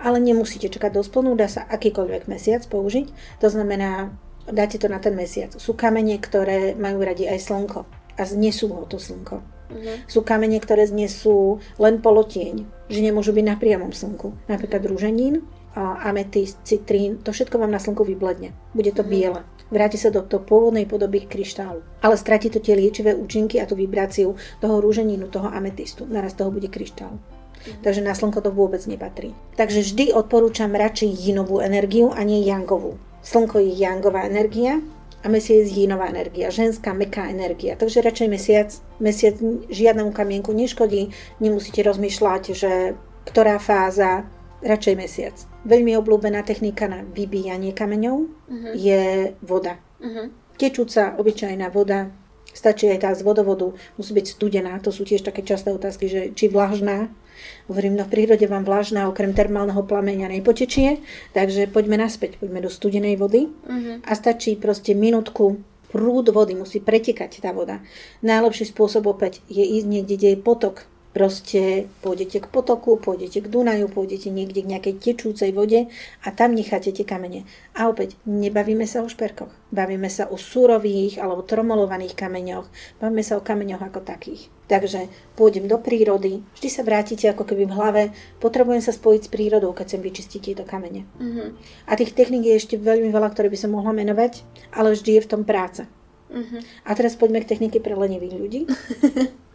ale nemusíte čakať do splnu, dá sa akýkoľvek mesiac použiť. To znamená, dáte to na ten mesiac. Sú kamene, ktoré majú radi aj slnko a znesú ho to slnko. Mhm. Sú kamene, ktoré znesú len polotieň, že nemôžu byť na priamom slnku. Napríklad rúženín, ametist, citrín, to všetko vám na slnku vybledne. Bude to biele. Vráti sa do, do pôvodnej podoby kryštálu. Ale stratí to tie liečivé účinky a tú vibráciu toho rúženínu, toho ametistu. Naraz toho bude kryštál. Takže na slnko to vôbec nepatrí. Takže vždy odporúčam radšej jinovú energiu a nie jangovú. Slnko je jangová energia a mesiac je jinová energia, ženská meká energia. Takže radšej mesiac, mesiac žiadnemu kamienku neškodí, nemusíte rozmýšľať, že ktorá fáza, radšej mesiac. Veľmi obľúbená technika na vybíjanie kameňov Mhm. je voda. Mhm. Tečúca, obyčajná voda, stačí aj tá z vodovodu, musí byť studená, to sú tiež také časté otázky, že či vlažná. Hovorím, no v prírode vám vlažná okrem termálneho plameňa nepotečie, takže poďme naspäť, poďme do studenej vody Mhm. a stačí proste minútku prúd vody, musí pretekať tá voda. Najlepší spôsob opäť je ísť niekde, kde je potok. Proste pôjdete k potoku, pôjdete k Dunaju, pôjdete niekde k nejakej tečúcej vode a tam necháte tie kamene. A opäť, nebavíme sa o šperkoch. Bavíme sa o surových alebo tromolovaných kameňoch. Bavíme sa o kameňoch ako takých. Takže pôjdem do prírody, vždy sa vrátite ako keby v hlave, potrebujem sa spojiť s prírodou, keď chcem vyčistiť tieto kamene. Mhm. A tých techník je ešte veľmi veľa, ktoré by som mohla menovať, ale vždy je v tom práca. Mhm. A teraz poďme k technike pre lenivých ľudí.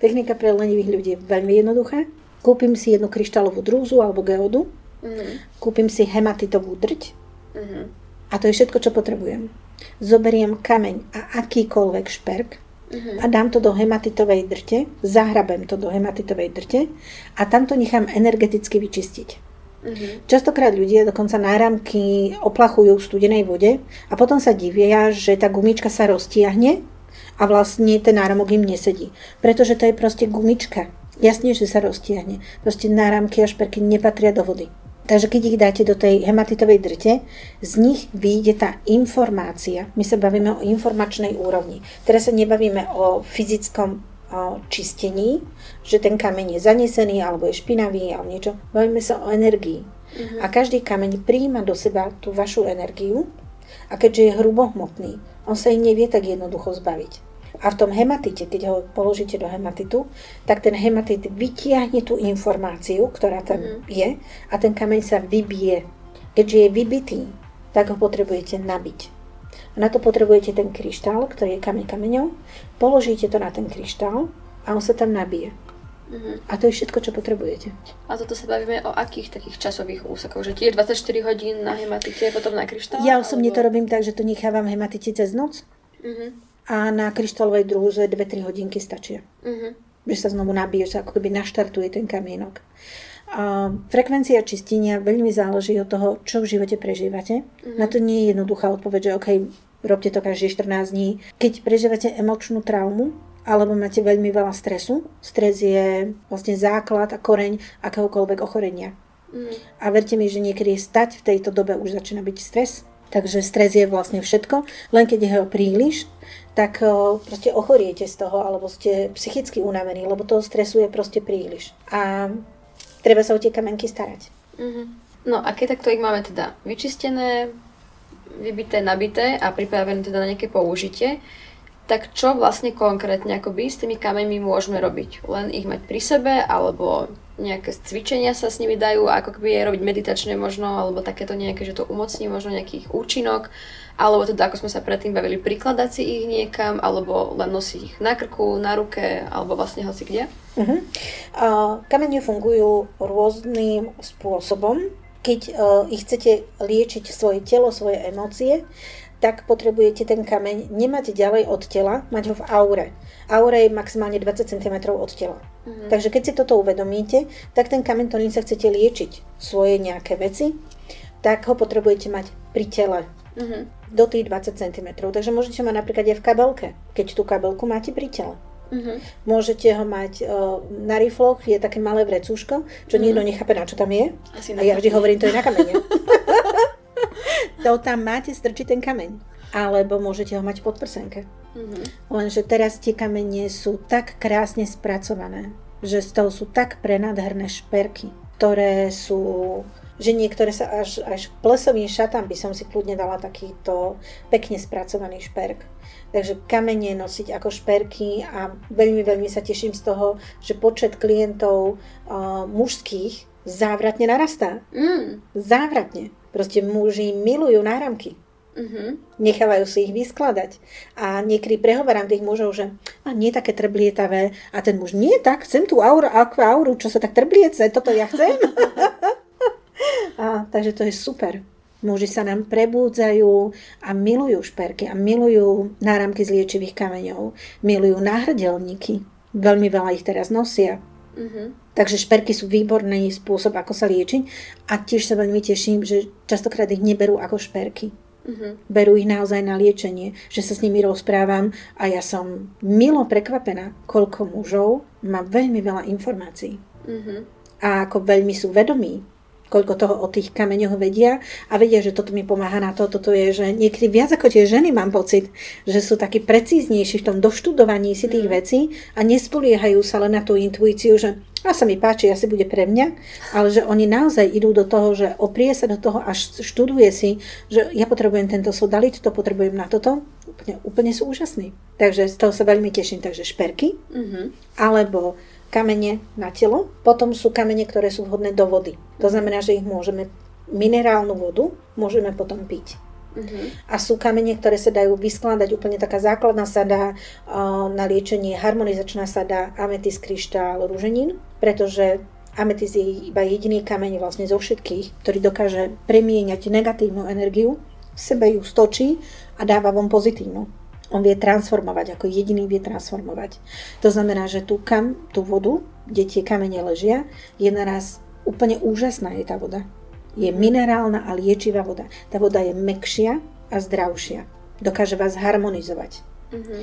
Technika pre lenivých ľudí je veľmi jednoduchá. Kúpim si jednu kryštálovú drúzu alebo geodu, Mhm. kúpim si hematitovú drť Mhm. a to je všetko, čo potrebujem. Zoberiem kameň a akýkoľvek šperk Mhm. a dám to do hematitovej drte, zahrabem to do hematitovej drte a tam to nechám energeticky vyčistiť. Mhm. Častokrát ľudia dokonca náramky oplachujú v studenej vode a potom sa divia, že tá gumička sa roztiahne a vlastne ten náramok im nesedí. Pretože to je proste gumička. Jasne, že sa roztiahne. Proste náramky a šperky nepatria do vody. Takže keď ich dáte do tej hematitovej drte, z nich vyjde tá informácia. My sa bavíme o informačnej úrovni. Teraz sa nebavíme o fyzickom o čistení, že ten kameň je zanesený alebo je špinavý alebo niečo. Bavíme sa o energii. A každý kameň príjma do seba tú vašu energiu a keďže je hrubohmotný, on sa jej nevie tak jednoducho zbaviť. A v tom hematite, keď ho položíte do hematitu, tak ten hematit vytiahne tú informáciu, ktorá tam je a ten kameň sa vybije. Keďže je vybitý, tak ho potrebujete nabiť. A na to potrebujete ten kryštál, ktorý je kameň kameňov, položíte to na ten kryštál a on sa tam nabije. Mhm. A to je všetko, čo potrebujete. A toto sa bavíme o akých takých časových úsekoch? Že tiež 24 hodín na hematite, potom na kryštál? Ja osobne to alebo- robím tak, že to nechávam hematite cez noc Mhm. A na kryštálovej druze 2-3 hodinky stačia. Mhm. Že sa znovu nabije, že sa ako keby naštartuje ten kamienok. A frekvencia čistenia veľmi záleží od toho, čo v živote prežívate. Na to nie je jednoduchá odpoveď, že OK, robte to každý 14 dní. Keď prežívate emočnú traumu, alebo máte veľmi veľa stresu, stres je vlastne základ a koreň akéhokoľvek ochorenia. Mhm. A verte mi, že niekedy stať v tejto dobe už začína byť stres. Takže stres je vlastne všetko, len keď je ho príliš, tak o, proste ochoriete z toho, alebo ste psychicky unavení, lebo toho stresu je proste príliš. A treba sa o tie kamenky starať. Mhm. No a keď takto ich máme teda vyčistené, vybité, nabité a pripravené teda na nejaké použitie, Tak čo vlastne konkrétne akoby s tými kameňmi môžeme robiť? Len ich mať pri sebe, alebo nejaké cvičenia sa s nimi dajú, ako keby robiť meditačne možno, alebo takéto nejaké, že to umocní možno nejaký ich účinok, alebo teda ako sme sa predtým bavili, prikladať si ich niekam, alebo len nosiť ich na krku, na ruke, alebo vlastne hoci kde? Uh-huh. Uh, kamene fungujú rôznym spôsobom. Keď uh, ich chcete liečiť svoje telo, svoje emócie, tak potrebujete ten kameň nemať ďalej od tela, mať ho v aure. Aura je maximálne 20 cm od tela. Mm-hmm. Takže keď si toto uvedomíte, tak ten kameň, ktorým sa chcete liečiť svoje nejaké veci, tak ho potrebujete mať pri tele. Mm-hmm. Do tých 20 cm. Takže môžete mať napríklad aj v kabelke, keď tú kabelku máte pri tele. Mm-hmm. Môžete ho mať uh, na rifloch, je také malé vrecúško, čo mm-hmm. nikto nechápe, na čo tam je. Asi A ja vždy hovorím, to je na kamene. to tam máte strčiť ten kameň. Alebo môžete ho mať pod prsenke. Mm-hmm. Lenže teraz tie kamene sú tak krásne spracované, že z toho sú tak prenádherné šperky, ktoré sú že niektoré sa až, až plesovým šatám by som si kľudne dala takýto pekne spracovaný šperk. Takže kamene nosiť ako šperky a veľmi, veľmi sa teším z toho, že počet klientov uh, mužských závratne narastá. Mm. Závratne. Proste muži milujú náramky. Mm-hmm. Nechávajú si ich vyskladať. A niekedy prehovorám tých mužov, že a nie také trblietavé. A ten muž, nie tak, chcem tú auru, auru, čo sa tak trbliece, toto ja chcem. a, takže to je super. Muži sa nám prebúdzajú a milujú šperky a milujú náramky z liečivých kameňov. Milujú náhrdelníky. Veľmi veľa ich teraz nosia. Mm-hmm. Takže šperky sú výborný spôsob, ako sa liečiť a tiež sa veľmi teším, že častokrát ich neberú ako šperky. Mm-hmm. Berú ich naozaj na liečenie, že sa s nimi rozprávam a ja som milo prekvapená, koľko mužov má veľmi veľa informácií. Mm-hmm. A ako veľmi sú vedomí koľko toho o tých kameňoch vedia a vedia, že toto mi pomáha na to, toto je, že niekedy viac ako tie ženy mám pocit, že sú takí precíznejší v tom doštudovaní si tých mm. vecí a nespoliehajú sa len na tú intuíciu, že a sa mi páči, asi bude pre mňa, ale že oni naozaj idú do toho, že oprie sa do toho, až študuje si, že ja potrebujem tento sodalit, to potrebujem na toto, úplne, úplne sú úžasní. Takže z toho sa veľmi teším. Takže šperky, mm-hmm. alebo kamene na telo, potom sú kamene, ktoré sú vhodné do vody. To znamená, že ich môžeme, minerálnu vodu môžeme potom piť. Uh-huh. A sú kamene, ktoré sa dajú vyskladať, úplne taká základná sada uh, na liečenie, harmonizačná sada, ametis, kryštál, rúženín, pretože ametis je iba jediný kameň vlastne zo všetkých, ktorý dokáže premieňať negatívnu energiu, v sebe ju stočí a dáva vám pozitívnu. On vie transformovať, ako jediný vie transformovať. To znamená, že tú, kam, tú vodu, kde tie kamene ležia, je naraz úplne úžasná je tá voda. Je minerálna a liečivá voda. Tá voda je mekšia a zdravšia. Dokáže vás harmonizovať. Uh-huh.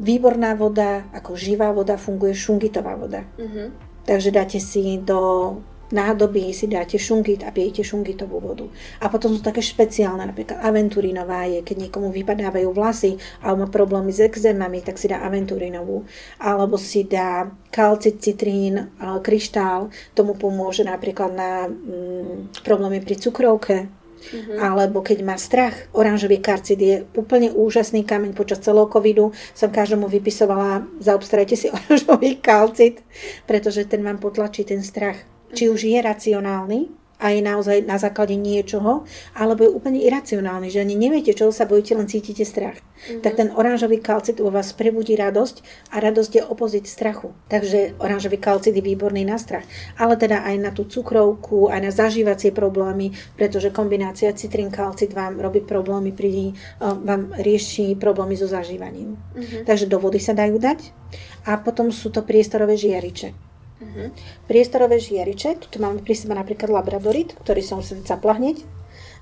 Výborná voda, ako živá voda, funguje šungitová voda. Uh-huh. Takže dáte si do nádoby si dáte šungit a pijete šungitovú vodu. A potom sú také špeciálne, napríklad aventurinová je, keď niekomu vypadávajú vlasy alebo má problémy s exémami, tak si dá aventurinovú. Alebo si dá kalcit, citrín, kryštál, tomu pomôže napríklad na mm, problémy pri cukrovke, Mm-hmm. Alebo keď má strach, oranžový karcit je úplne úžasný kameň. Počas celého covidu som každému vypisovala, zaobstarajte si oranžový kalcit, pretože ten vám potlačí ten strach či už je racionálny a je naozaj na základe niečoho, alebo je úplne iracionálny, že ani neviete, čo sa bojíte, len cítite strach. Mm-hmm. Tak ten oranžový kalcit vo vás prebudí radosť a radosť je opozit strachu. Takže oranžový kalcit je výborný na strach. Ale teda aj na tú cukrovku, aj na zažívacie problémy, pretože kombinácia citrín kalcit vám robí problémy pri, vám rieši problémy so zažívaním. Mm-hmm. Takže do vody sa dajú dať. A potom sú to priestorové žiariče. Uh-huh. Priestorové žiariče, tu máme pri sebe napríklad labradorit, ktorý som sem capla hneď,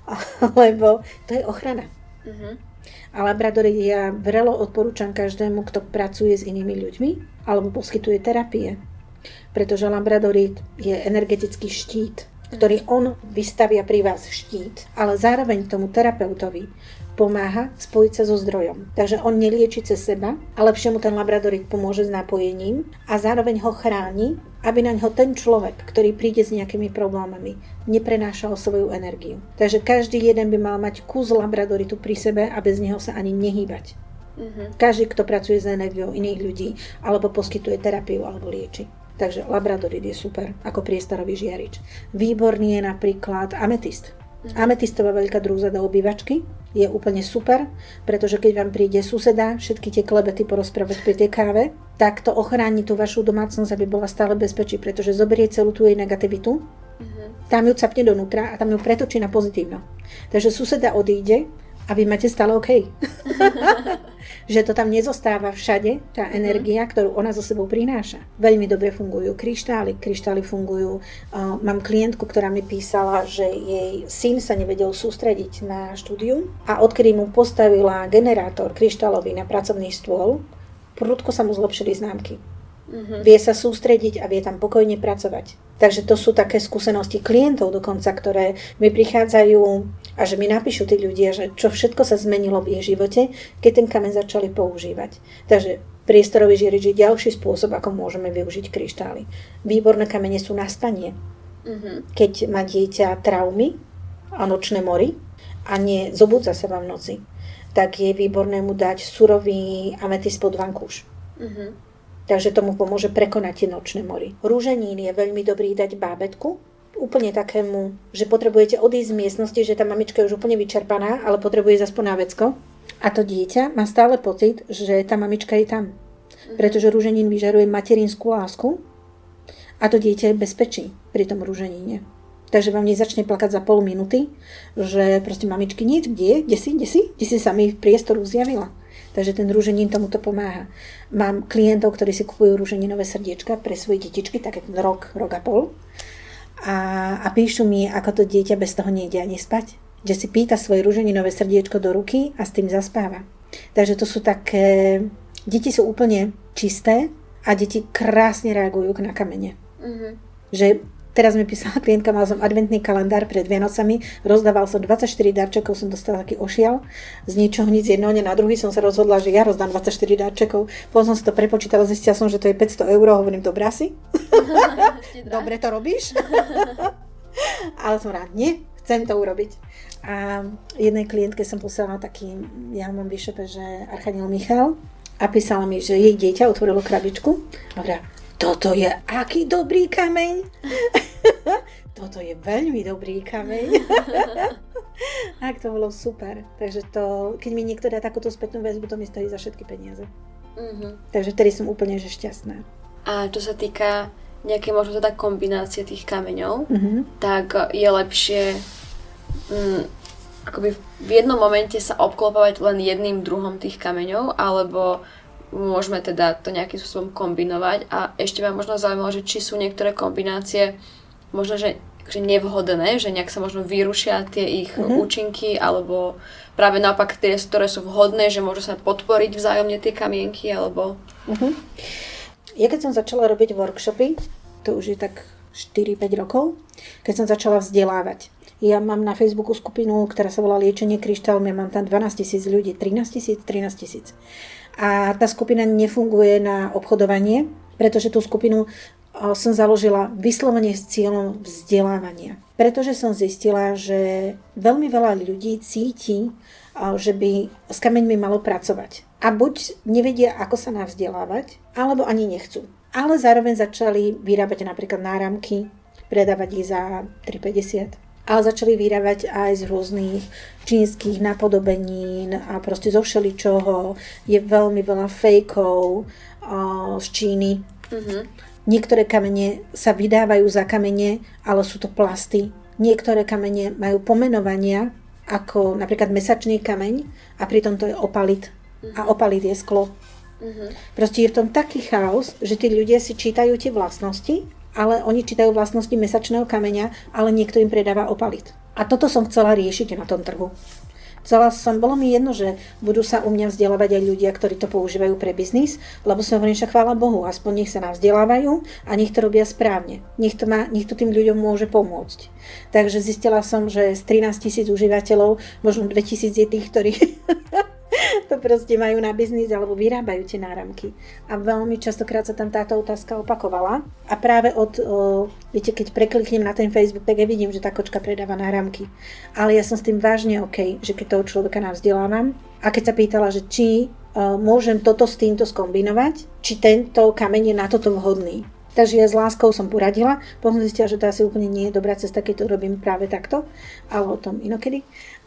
lebo to je ochrana. Uh-huh. A labradorit ja vrelo odporúčam každému, kto pracuje s inými ľuďmi alebo poskytuje terapie. Pretože labradorit je energetický štít, ktorý on vystavia pri vás štít, ale zároveň tomu terapeutovi pomáha spojiť sa so zdrojom. Takže on nelieči cez seba, a lepšie mu ten labradorit pomôže s napojením a zároveň ho chráni, aby na ňo ten človek, ktorý príde s nejakými problémami, neprenášal svoju energiu. Takže každý jeden by mal mať kus labradoritu pri sebe a bez neho sa ani nehýbať. Mm-hmm. Každý, kto pracuje s energiou iných ľudí, alebo poskytuje terapiu, alebo lieči. Takže labradorit je super, ako priestorový žiarič. Výborný je napríklad ametist. Mm-hmm. Ametistová veľká drúza do obývačky je úplne super, pretože keď vám príde suseda, všetky tie klebety porozprávať pri tej káve, tak to ochráni tú vašu domácnosť, aby bola stále bezpečí, pretože zoberie celú tú jej negativitu, mm-hmm. tam ju capne donútra a tam ju pretočí na pozitívno. Takže suseda odíde a vy máte stále OK. že to tam nezostáva všade, tá mhm. energia, ktorú ona zo sebou prináša. Veľmi dobre fungujú kryštály, kryštály fungujú. Uh, mám klientku, ktorá mi písala, že jej syn sa nevedel sústrediť na štúdium a odkedy mu postavila generátor kryštálový na pracovný stôl, prudko sa mu zlepšili známky. Mm-hmm. Vie sa sústrediť a vie tam pokojne pracovať. Takže to sú také skúsenosti klientov dokonca, ktoré mi prichádzajú a že mi napíšu tí ľudia, že čo všetko sa zmenilo v ich živote, keď ten kameň začali používať. Takže priestorový žiarič je ďalší spôsob, ako môžeme využiť kryštály. Výborné kamene sú na spanie. Mm-hmm. Keď má dieťa traumy a nočné mory a nie zobudza sa vám v noci, tak je výborné mu dať surový ametist pod vankúš. Mm-hmm Takže tomu pomôže prekonať tie nočné mory. Rúženín je veľmi dobrý dať bábetku, úplne takému, že potrebujete odísť z miestnosti, že tá mamička je už úplne vyčerpaná, ale potrebuje zaspoň na vecko. A to dieťa má stále pocit, že tá mamička je tam. Mhm. Pretože rúženín vyžaruje materinskú lásku a to dieťa je bezpečí pri tom rúženíne. Takže vám nezačne plakať za pol minúty, že proste mamičky, nie, kde, kde si, kde si, kde si sa mi v priestoru zjavila. Takže ten rúženín tomuto pomáha. Mám klientov, ktorí si kupujú rúženinové srdiečka pre svoje detičky, tak rok, rok a pol. A, a píšu mi, ako to dieťa bez toho nejde ani spať. Že si pýta svoje rúženinové srdiečko do ruky a s tým zaspáva. Takže to sú také... Deti sú úplne čisté a deti krásne reagujú na kamene. Mm-hmm. Že Teraz mi písala klientka, mal som adventný kalendár pred Vianocami, rozdával som 24 darčekov, som dostala taký ošial. Z ničoho nic jedného, na druhý som sa rozhodla, že ja rozdám 24 darčekov. Potom som si to prepočítala, zistila som, že to je 500 eur, hovorím, dobré asi. Dobre to robíš. Ale som rád, nie, chcem to urobiť. A jednej klientke som poslala taký, ja mám vyšepe, že Archaniel Michal, a písala mi, že jej dieťa otvorilo krabičku hovorila, toto je aký dobrý kameň. toto je veľmi dobrý kameň. tak to bolo super. Takže to, keď mi niekto dá takúto spätnú väzbu, to mi stojí za všetky peniaze. Mm-hmm. Takže tedy som úplne že šťastná. A čo sa týka nejaké možno teda kombinácie tých kameňov, mm-hmm. tak je lepšie mm, akoby v jednom momente sa obklopovať len jedným druhom tých kameňov, alebo môžeme teda to nejakým spôsobom kombinovať a ešte ma možno zaujímalo, že či sú niektoré kombinácie možno, že, že nevhodné, že nejak sa možno vyrušia tie ich mm-hmm. účinky alebo práve naopak tie, ktoré sú vhodné, že môžu sa podporiť vzájomne tie kamienky alebo... Mm-hmm. Ja keď som začala robiť workshopy, to už je tak 4-5 rokov, keď som začala vzdelávať. Ja mám na Facebooku skupinu, ktorá sa volá Liečenie kryštálmi, mám tam 12 tisíc ľudí, 13 tisíc, 13 tisíc a tá skupina nefunguje na obchodovanie, pretože tú skupinu som založila vyslovene s cieľom vzdelávania. Pretože som zistila, že veľmi veľa ľudí cíti, že by s kameňmi malo pracovať. A buď nevedia, ako sa navzdelávať, alebo ani nechcú. Ale zároveň začali vyrábať napríklad náramky, predávať ich za 3,50 ale začali vyrábať aj z rôznych čínskych napodobenín a proste zo všeličoho. Je veľmi veľa fejkov z Číny. Mm-hmm. Niektoré kamene sa vydávajú za kamene, ale sú to plasty. Niektoré kamene majú pomenovania, ako napríklad mesačný kameň a pritom to je opalit. Mm-hmm. A mhm. opalit je sklo. Mm-hmm. Proste je v tom taký chaos, že tí ľudia si čítajú tie vlastnosti ale oni čítajú vlastnosti mesačného kameňa, ale niekto im predáva opalit. A toto som chcela riešiť na tom trhu. Chcela som, bolo mi jedno, že budú sa u mňa vzdelávať aj ľudia, ktorí to používajú pre biznis, lebo som hovorím, že chvála Bohu, aspoň nech sa nám vzdelávajú a nech to robia správne. Nech to, má, nech to tým ľuďom môže pomôcť. Takže zistila som, že z 13 tisíc užívateľov, možno 2 tisíc je tých, ktorí to proste majú na biznis alebo vyrábajú tie náramky. A veľmi častokrát sa tam táto otázka opakovala. A práve od, o, viete, keď prekliknem na ten Facebook, tak ja vidím, že tá kočka predáva náramky. Ale ja som s tým vážne OK, že keď toho človeka nám vzdelávam a keď sa pýtala, že či môžem toto s týmto skombinovať, či tento kameň je na toto vhodný. Takže ja s láskou som poradila, potom zistila, že to asi úplne nie je dobrá cesta, keď to robím práve takto, ale o tom inokedy.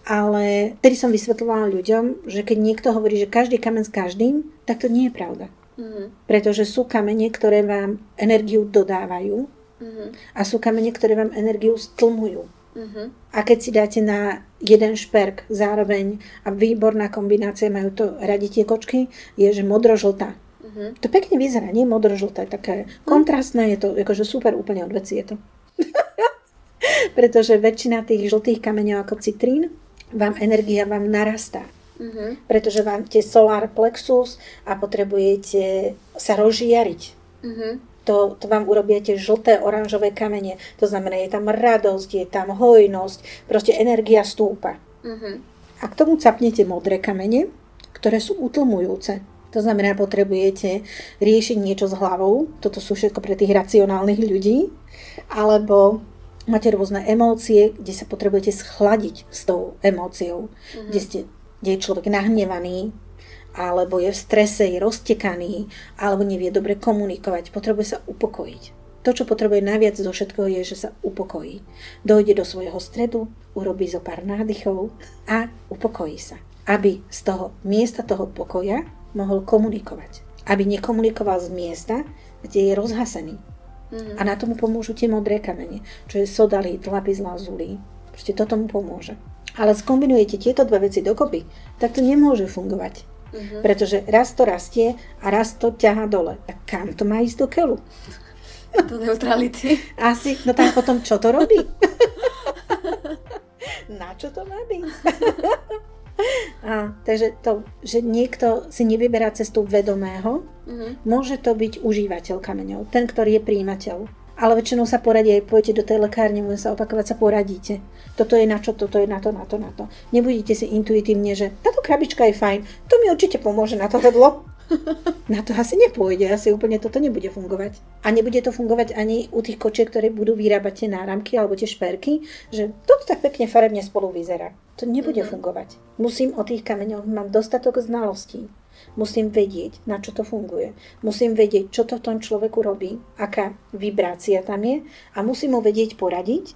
Ale tedy som vysvetlovala ľuďom, že keď niekto hovorí, že každý kamen s každým, tak to nie je pravda. Mm-hmm. Pretože sú kamene, ktoré vám energiu dodávajú mm-hmm. a sú kamene, ktoré vám energiu stlmujú. Mm-hmm. A keď si dáte na jeden šperk zároveň a výborná kombinácia, majú to radi tie kočky, je, že modro-žltá. Mm-hmm. To pekne vyzerá, nie modro-žlté, také kontrastné, je to akože super úplne od veci je to. Pretože väčšina tých žltých kameňov ako citrín, vám energia vám narastá. Mm-hmm. Pretože vám tie solar plexus a potrebujete sa rozžiariť. Mm-hmm. To, to vám urobia tie žlté, oranžové kamene. To znamená, je tam radosť, je tam hojnosť, proste energia stúpa. Mm-hmm. A k tomu capnete modré kamene, ktoré sú utlmujúce. To znamená, potrebujete riešiť niečo s hlavou, toto sú všetko pre tých racionálnych ľudí, alebo máte rôzne emócie, kde sa potrebujete schladiť s tou emóciou, mm-hmm. kde, ste, kde je človek nahnevaný, alebo je v strese, je roztekaný, alebo nevie dobre komunikovať, potrebuje sa upokojiť. To, čo potrebuje najviac zo všetkého, je, že sa upokojí. Dojde do svojho stredu, urobí zo pár nádychov a upokojí sa. Aby z toho miesta toho pokoja mohol komunikovať. Aby nekomunikoval z miesta, kde je rozhasený. Mm-hmm. A na tomu pomôžu tie modré kamene, čo je sodalit, lapis lazuli. Proste toto mu pomôže. Ale skombinujete tieto dve veci dokopy, tak to nemôže fungovať. Mm-hmm. Pretože raz to rastie a raz to ťaha dole. A kam to má ísť do keľu? Do neutrality. Asi, no tak potom čo to robí? na čo to má byť? A, takže to, že niekto si nevyberá cestu vedomého, mm-hmm. môže to byť užívateľ kameňov, ten, ktorý je príjimateľ. Ale väčšinou sa poradí, aj pôjdete do tej lekárne, môže sa opakovať, sa poradíte. Toto je na čo, toto je na to, na to, na to. Nebudete si intuitívne, že táto krabička je fajn, to mi určite pomôže na to jedlo. Na to asi nepôjde, asi úplne toto nebude fungovať. A nebude to fungovať ani u tých kočiek, ktoré budú vyrábať tie náramky alebo tie šperky, že toto tak pekne farebne spolu vyzerá. To nebude mm-hmm. fungovať. Musím o tých kameňoch mať dostatok znalostí. Musím vedieť, na čo to funguje. Musím vedieť, čo to v tom človeku robí, aká vibrácia tam je a musím mu vedieť poradiť.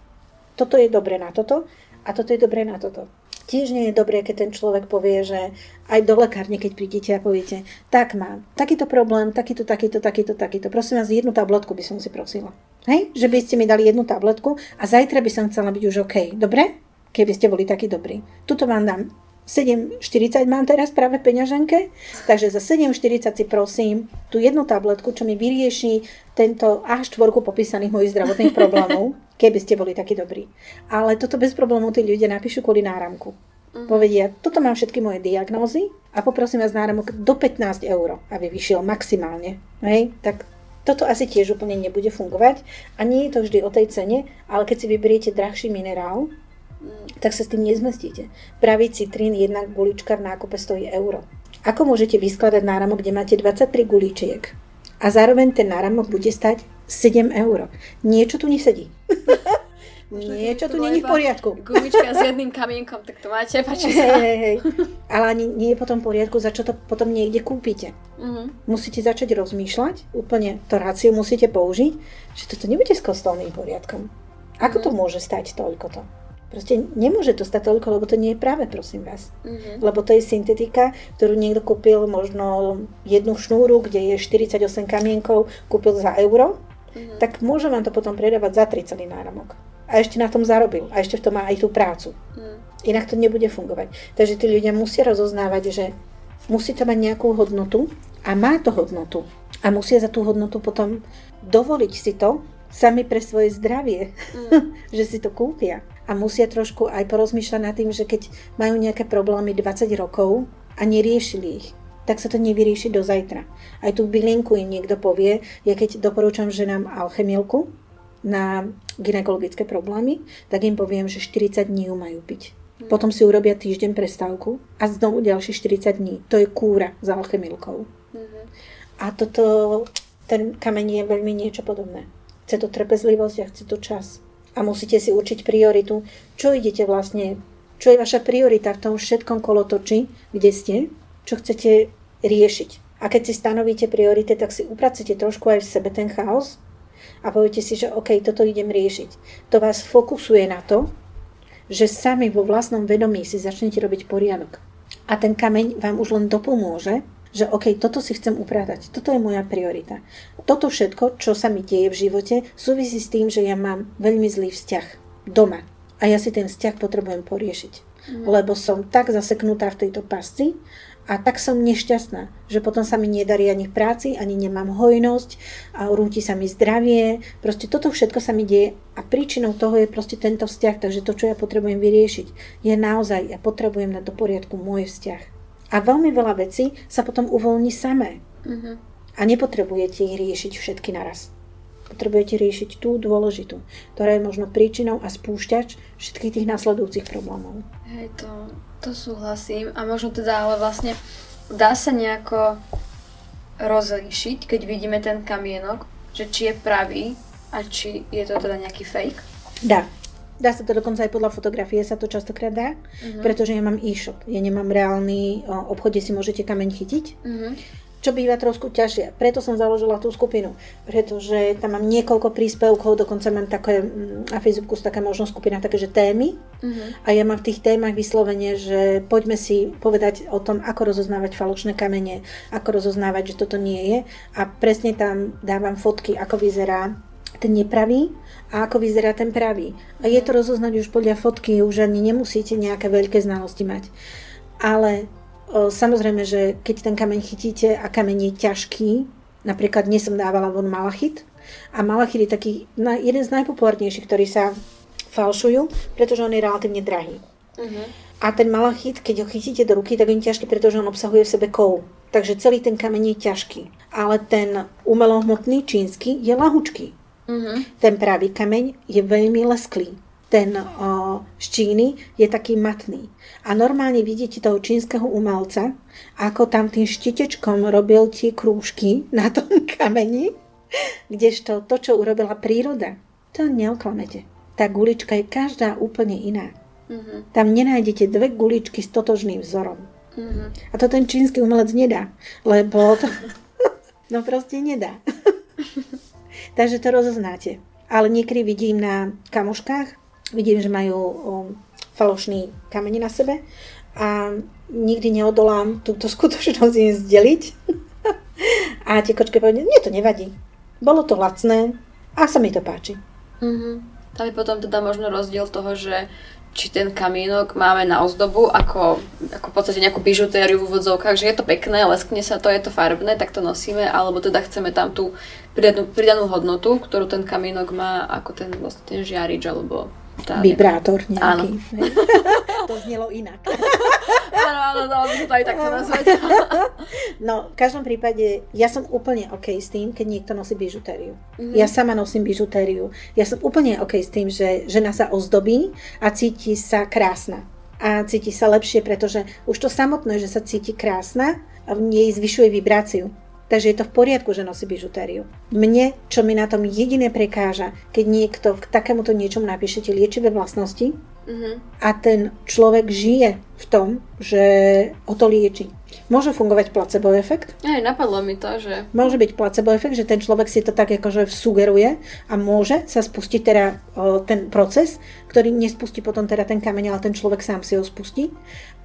Toto je dobre na toto a toto je dobre na toto. Tiež nie je dobré, keď ten človek povie, že aj do lekárne, keď prídete a poviete, tak mám takýto problém, takýto, takýto, takýto, takýto. Prosím vás, jednu tabletku by som si prosila. Hej? Že by ste mi dali jednu tabletku a zajtra by som chcela byť už OK. Dobre? Keby ste boli takí dobrí. Tuto vám dám 7,40 mám teraz práve v peňaženke, takže za 7,40 si prosím tú jednu tabletku, čo mi vyrieši tento až štvorku popísaných mojich zdravotných problémov, keby ste boli takí dobrí. Ale toto bez problémov tí ľudia napíšu kvôli náramku. Uh-huh. Povedia, toto mám všetky moje diagnózy a poprosím vás náramok do 15 eur, aby vyšiel maximálne. Hej? Tak toto asi tiež úplne nebude fungovať a nie je to vždy o tej cene, ale keď si vyberiete drahší minerál, tak sa s tým nezmestíte. Pravý citrín, jedna gulička v nákupe stojí euro. Ako môžete vyskladať náramok, kde máte 23 gulíčiek a zároveň ten náramok bude stať 7 eur? Niečo tu nesedí. Niečo tu není v poriadku. Gumička s jedným kamienkom, tak to máte, páči sa. Hej, hej. Ale ani nie je potom v poriadku, za čo to potom niekde kúpite. Uh-huh. Musíte začať rozmýšľať, úplne to rácio musíte použiť, že toto nebude s kostolným poriadkom. Ako uh-huh. to môže stať toľko to? Proste nemôže to stať toľko, lebo to nie je práve, prosím vás. Mm-hmm. Lebo to je syntetika, ktorú niekto kúpil možno jednu šnúru, kde je 48 kamienkov, kúpil za euro, mm-hmm. tak môže vám to potom predávať za 3 celý náramok. A ešte na tom zarobil. A ešte v tom má aj tú prácu. Mm. Inak to nebude fungovať. Takže tí ľudia musia rozoznávať, že musí to mať nejakú hodnotu a má to hodnotu. A musia za tú hodnotu potom dovoliť si to sami pre svoje zdravie, mm. že si to kúpia a musia trošku aj porozmýšľať nad tým, že keď majú nejaké problémy 20 rokov a neriešili ich, tak sa to nevyrieši do zajtra. Aj tú bylinku im niekto povie, ja keď doporúčam ženám alchemilku na ginekologické problémy, tak im poviem, že 40 dní ju majú piť. Mm. Potom si urobia týždeň prestávku a znovu ďalšie 40 dní. To je kúra za alchemilkou. Mm-hmm. A toto, ten kameň je veľmi niečo podobné. Chce to trpezlivosť a chce to čas a musíte si určiť prioritu, čo idete vlastne, čo je vaša priorita v tom všetkom kolotoči, kde ste, čo chcete riešiť. A keď si stanovíte priority, tak si upracete trošku aj v sebe ten chaos a poviete si, že OK, toto idem riešiť. To vás fokusuje na to, že sami vo vlastnom vedomí si začnete robiť poriadok. A ten kameň vám už len dopomôže, že OK, toto si chcem upratať, toto je moja priorita. Toto všetko, čo sa mi deje v živote, súvisí s tým, že ja mám veľmi zlý vzťah doma. A ja si ten vzťah potrebujem poriešiť. Mm. Lebo som tak zaseknutá v tejto pasci a tak som nešťastná, že potom sa mi nedarí ani v práci, ani nemám hojnosť, a rúti sa mi zdravie. Proste toto všetko sa mi deje a príčinou toho je proste tento vzťah. Takže to, čo ja potrebujem vyriešiť, je naozaj, ja potrebujem na do poriadku môj vzťah. A veľmi veľa vecí sa potom uvoľní samé. Uh-huh. A nepotrebujete ich riešiť všetky naraz. Potrebujete riešiť tú dôležitú, ktorá je možno príčinou a spúšťač všetkých tých následujúcich problémov. Hej, to, to súhlasím. A možno teda, ale vlastne dá sa nejako rozlíšiť, keď vidíme ten kamienok, že či je pravý a či je to teda nejaký fake? Dá. Dá sa to dokonca aj podľa fotografie sa to častokrát dá, uh-huh. pretože ja mám e-shop. Ja nemám reálny obchod, kde si môžete kameň chytiť. Uh-huh čo býva trošku ťažšie. Preto som založila tú skupinu, pretože tam mám niekoľko príspevkov, dokonca mám také, na Facebooku taká možnosť skupina, také, že témy uh-huh. a ja mám v tých témach vyslovene, že poďme si povedať o tom, ako rozoznávať falošné kamene, ako rozoznávať, že toto nie je a presne tam dávam fotky, ako vyzerá ten nepravý a ako vyzerá ten pravý. A je to rozoznať už podľa fotky, už ani nemusíte nejaké veľké znalosti mať. Ale Samozrejme, že keď ten kameň chytíte a kameň je ťažký, napríklad dnes som dávala von malachit a malachit je taký jeden z najpopulárnejších, ktorý sa falšujú, pretože on je relatívne drahý. Uh-huh. A ten malachit, keď ho chytíte do ruky, tak je ťažký, pretože on obsahuje v sebe kov. Takže celý ten kameň je ťažký. Ale ten umelohmotný čínsky je lahučký. Uh-huh. Ten pravý kameň je veľmi lesklý ten o, z Číny je taký matný. A normálne vidíte toho čínskeho umelca, ako tam tým štitečkom robil tie krúžky na tom kameni, kdežto to, čo urobila príroda, to neoklamete. Tá gulička je každá úplne iná. Uh-huh. Tam nenájdete dve guličky s totožným vzorom. Uh-huh. A to ten čínsky umelec nedá, lebo to... no proste nedá. Takže to rozoznáte. Ale niekedy vidím na kamoškách, vidím, že majú um, falošný kamene na sebe a nikdy neodolám túto skutočnosť im zdeliť. a tie kočky povedia, nie, to nevadí. Bolo to lacné a sa mi to páči. Mm-hmm. Tam je potom teda možno rozdiel toho, že či ten kamienok máme na ozdobu ako, ako v podstate nejakú bižutériu v úvodzovkách, že je to pekné, leskne sa to, je to farbné, tak to nosíme, alebo teda chceme tam tú pridanú, pridanú hodnotu, ktorú ten kamienok má, ako ten, vlastne ten žiarič, alebo tá, Vibrátor nejaký. Áno. to znelo inak. áno, áno, dalo by sa to aj takto nazvať. no, v každom prípade, ja som úplne OK s tým, keď niekto nosí bižutériu. Mm-hmm. Ja sama nosím bižutériu. Ja som úplne OK s tým, že žena sa ozdobí a cíti sa krásna. A cíti sa lepšie, pretože už to samotné, že sa cíti krásna, v nej zvyšuje vibráciu. Takže je to v poriadku, že nosí bižutériu. Mne, čo mi na tom jediné prekáža, keď niekto k takémuto niečomu napíšete liečivé vlastnosti uh-huh. a ten človek žije v tom, že ho to lieči. Môže fungovať placebo efekt. Aj, napadlo mi to, že... Môže byť placebo efekt, že ten človek si to tak akože sugeruje a môže sa spustiť teda o, ten proces, ktorý nespustí potom teda ten kameň, ale ten človek sám si ho spustí.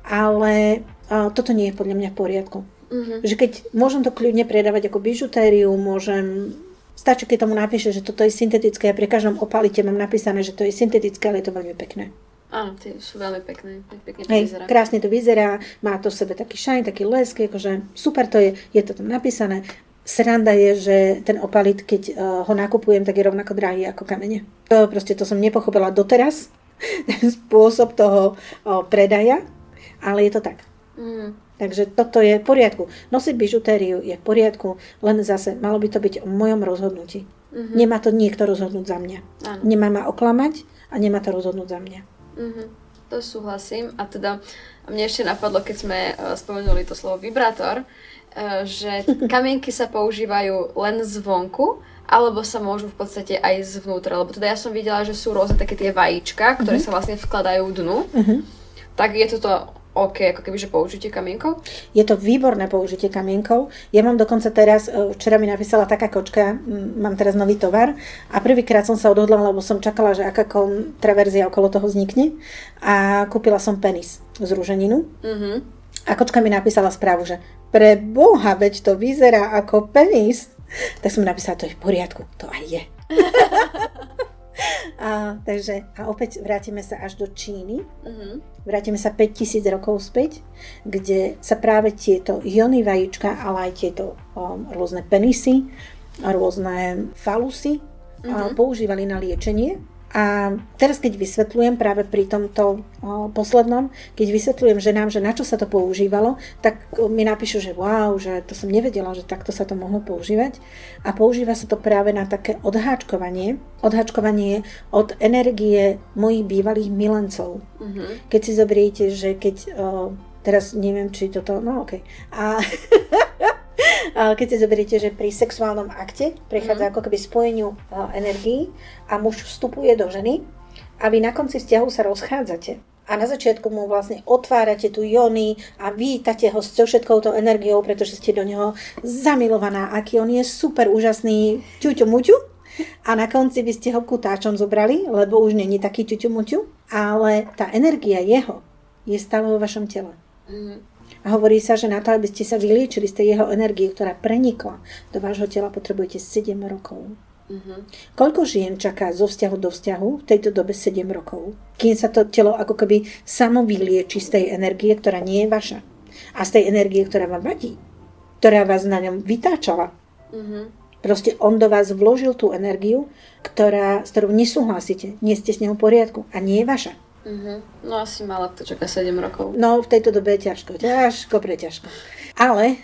Ale o, toto nie je podľa mňa v poriadku. Uh-huh. Že keď môžem to kľudne predávať ako bižutériu, môžem Stačí, keď tomu napíše, že toto je syntetické a pri každom opalite mám napísané, že to je syntetické, ale je to veľmi pekné. Áno, tie sú veľmi pekné. Pekne to Hej, vyzerá. Krásne to vyzerá, má to v sebe taký shine, taký lesk, akože super to je, je to tam napísané. Sranda je, že ten opalit, keď uh, ho nakupujem, tak je rovnako drahý ako kamene. To proste to som nepochopila doteraz, spôsob toho uh, predaja, ale je to tak. Mm. Takže toto je v poriadku. Nosiť bižutériu je v poriadku, len zase malo by to byť o mojom rozhodnutí. Uh-huh. Nemá to niekto rozhodnúť za mňa. Ano. Nemá ma oklamať a nemá to rozhodnúť za mňa. Uh-huh. To súhlasím. A teda mne ešte napadlo, keď sme uh, spomenuli to slovo vibrátor, uh, že kamienky sa používajú len zvonku, alebo sa môžu v podstate aj zvnútra. Lebo teda ja som videla, že sú rôzne také tie vajíčka, ktoré uh-huh. sa vlastne vkladajú dnu. Uh-huh. Tak je toto OK, ako keby, že použitie kamienkov? Je to výborné použitie kamienkov. Ja mám dokonca teraz, e, včera mi napísala taká kočka, mám teraz nový tovar a prvýkrát som sa odhodla, lebo som čakala, že aká kontraverzia okolo toho vznikne a kúpila som penis z rúženinu. Mm-hmm. A kočka mi napísala správu, že pre boha, veď to vyzerá ako penis. Tak som napísala, to je v poriadku, to aj je. A, takže, a opäť vrátime sa až do Číny. Uh-huh. Vrátime sa 5000 rokov späť, kde sa práve tieto iony vajíčka, ale aj tieto um, rôzne penisy, rôzne falusy uh-huh. používali na liečenie a teraz, keď vysvetľujem práve pri tomto o, poslednom, keď vysvetľujem ženám, že na čo sa to používalo, tak mi napíšu, že wow, že to som nevedela, že takto sa to mohlo používať. A používa sa to práve na také odháčkovanie. Odháčkovanie od energie mojich bývalých milencov. Mm-hmm. Keď si zoberiete, že keď... O, teraz neviem, či toto... No okej. Okay. A... keď si zoberiete, že pri sexuálnom akte prechádza mm. ako keby spojeniu energií a muž vstupuje do ženy a vy na konci vzťahu sa rozchádzate. A na začiatku mu vlastne otvárate tu jony a vítate ho s všetkou tou energiou, pretože ste do neho zamilovaná, aký on je super úžasný ťuťu muťu. A na konci by ste ho kutáčom zobrali, lebo už není taký ťuťu muťu, ale tá energia jeho je stále vo vašom tele. Mm. A hovorí sa, že na to, aby ste sa vyliečili z tej jeho energie, ktorá prenikla do vášho tela, potrebujete 7 rokov. Uh-huh. Koľko žien čaká zo vzťahu do vzťahu v tejto dobe 7 rokov? Kým sa to telo ako keby samo vylieči z tej energie, ktorá nie je vaša. A z tej energie, ktorá vám vadí. Ktorá vás na ňom vytáčala. Uh-huh. Proste on do vás vložil tú energiu, ktorá, s ktorou nesúhlasíte. Nie ste s ňou v poriadku a nie je vaša. Uh-huh. No asi mala to čaká 7 rokov. No v tejto dobe je ťažko, ťažko, preťažko. Ale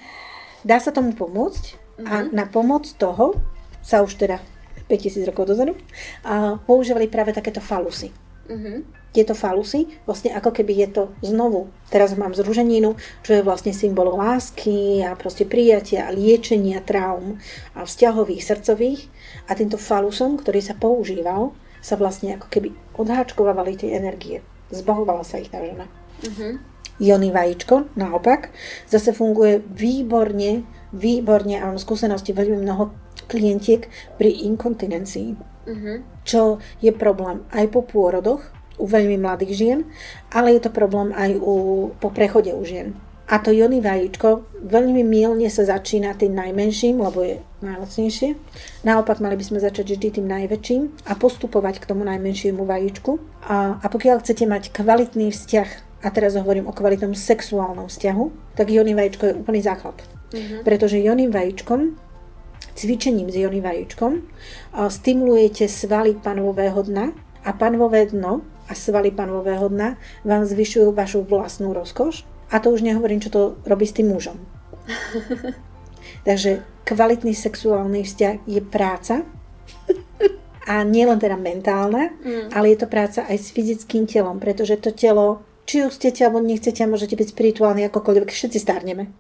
dá sa tomu pomôcť uh-huh. a na pomoc toho sa už teda 5000 rokov dozadu a používali práve takéto falusy. Uh-huh. Tieto falusy, vlastne ako keby je to znovu, teraz mám zruženinu, čo je vlastne symbol lásky a proste prijatia liečenia traum a vzťahových, srdcových a týmto falusom, ktorý sa používal, sa vlastne ako keby odháčkovávali tie energie. Zbahovala sa ich tá žena. Uh-huh. Jony vajíčko, naopak, zase funguje výborne, výborne a mám skúsenosti veľmi mnoho klientiek pri inkontinencii. Uh-huh. Čo je problém aj po pôrodoch u veľmi mladých žien, ale je to problém aj u, po prechode u žien. A to jony vajíčko veľmi milne sa začína tým najmenším, lebo je najlacnejšie. Naopak mali by sme začať vždy tým najväčším a postupovať k tomu najmenšiemu vajíčku. A, a pokiaľ chcete mať kvalitný vzťah, a teraz hovorím o kvalitnom sexuálnom vzťahu, tak jony vajíčko je úplný základ. Mm-hmm. Pretože joným vajíčkom cvičením s jony vajíčkom stimulujete svaly panového dna a panvové dno a svaly panového dna vám zvyšujú vašu vlastnú rozkoš a to už nehovorím, čo to robí s tým mužom. Takže kvalitný sexuálny vzťah je práca. A nielen teda mentálna, mm. ale je to práca aj s fyzickým telom, pretože to telo, či už chcete alebo nechcete, môžete byť spirituálni akokoľvek, všetci stárneme.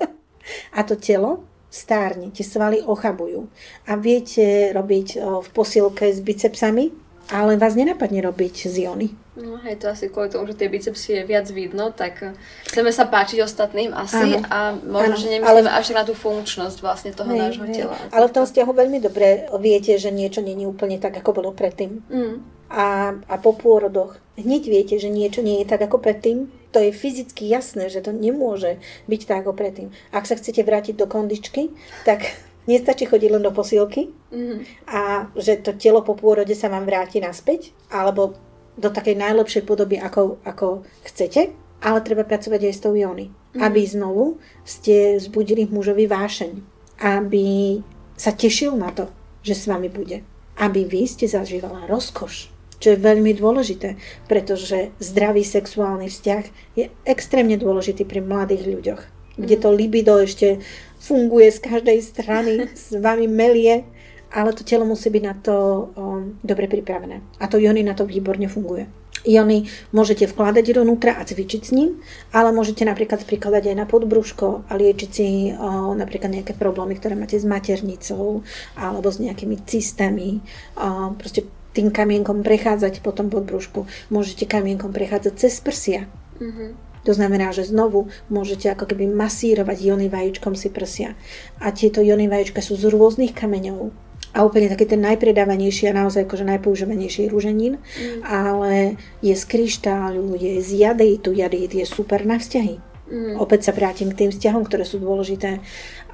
a to telo stárne, tie svaly ochabujú. A viete robiť v posilke s bicepsami, ale vás nenapadne robiť z iony. No hej, to asi kvôli tomu, že tie bicepsy je viac vidno, tak eh, chceme sa páčiť ostatným asi ano. a možno, ano. že nemyslíme ale... až na tú funkčnosť vlastne toho hej, nášho hej. tela. Ale v tom vzťahu veľmi dobre viete, že niečo není úplne tak, ako bolo predtým. Mm. A, a po pôrodoch hneď viete, že niečo nie je tak ako predtým. To je fyzicky jasné, že to nemôže byť tak ako predtým. Ak sa chcete vrátiť do kondičky, tak Nestačí chodiť len do posilky mm. a že to telo po pôrode sa vám vráti naspäť, alebo do takej najlepšej podoby, ako, ako chcete, ale treba pracovať aj s tou jóny. Mm. Aby znovu ste vzbudili mužovi vášeň. Aby sa tešil na to, že s vami bude. Aby vy ste zažívala rozkoš. Čo je veľmi dôležité, pretože zdravý sexuálny vzťah je extrémne dôležitý pri mladých ľuďoch. Kde mm. to libido ešte funguje z každej strany, s vami melie, ale to telo musí byť na to um, dobre pripravené. A to jony na to výborne funguje. Iony môžete vkladať dovnútra a cvičiť s ním, ale môžete napríklad prikladať aj na podbrúško a liečiť si o, napríklad nejaké problémy, ktoré máte s maternicou alebo s nejakými cystami. O, proste tým kamienkom prechádzať po tom podbrúšku. Môžete kamienkom prechádzať cez prsia. Mm-hmm To znamená, že znovu môžete ako keby masírovať jony vajíčkom si prsia. A tieto jony vajíčka sú z rôznych kameňov. A úplne taký ten najpredávanejší a naozaj akože najpoužívanejší je rúženín, mm. ale je z kryštáľu, je z jadeitu, jadeit je super na vzťahy. Mm. Opäť sa vrátim k tým vzťahom, ktoré sú dôležité.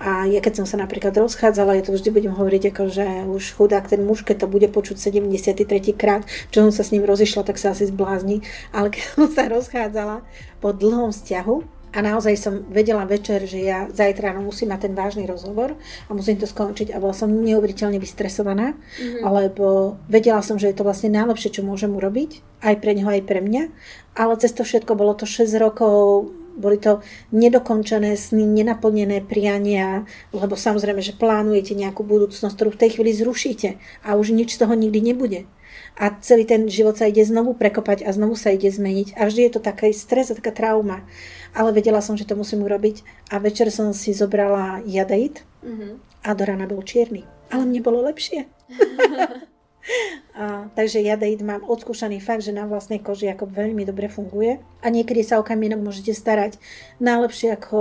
A ja keď som sa napríklad rozchádzala, ja to vždy budem hovoriť, ako, že už chudák ten muž, keď to bude počuť 73. krát, čo som sa s ním rozišla, tak sa asi zblázni. Ale keď som sa rozchádzala po dlhom vzťahu, a naozaj som vedela večer, že ja zajtra ráno musím mať ten vážny rozhovor a musím to skončiť a bola som neuveriteľne vystresovaná, mm-hmm. lebo vedela som, že je to vlastne najlepšie, čo môžem urobiť, aj pre neho, aj pre mňa, ale cez to všetko bolo to 6 rokov boli to nedokončené sny, nenaplnené priania, lebo samozrejme, že plánujete nejakú budúcnosť, ktorú v tej chvíli zrušíte a už nič z toho nikdy nebude. A celý ten život sa ide znovu prekopať a znovu sa ide zmeniť. A vždy je to taký stres a taká trauma. Ale vedela som, že to musím urobiť. A večer som si zobrala jadeit mm-hmm. a do rána bol čierny. Ale mne bolo lepšie. A, takže jadeit mám odskúšaný fakt, že na vlastnej koži ako veľmi dobre funguje. A niekedy sa o kamienok môžete starať najlepšie, ako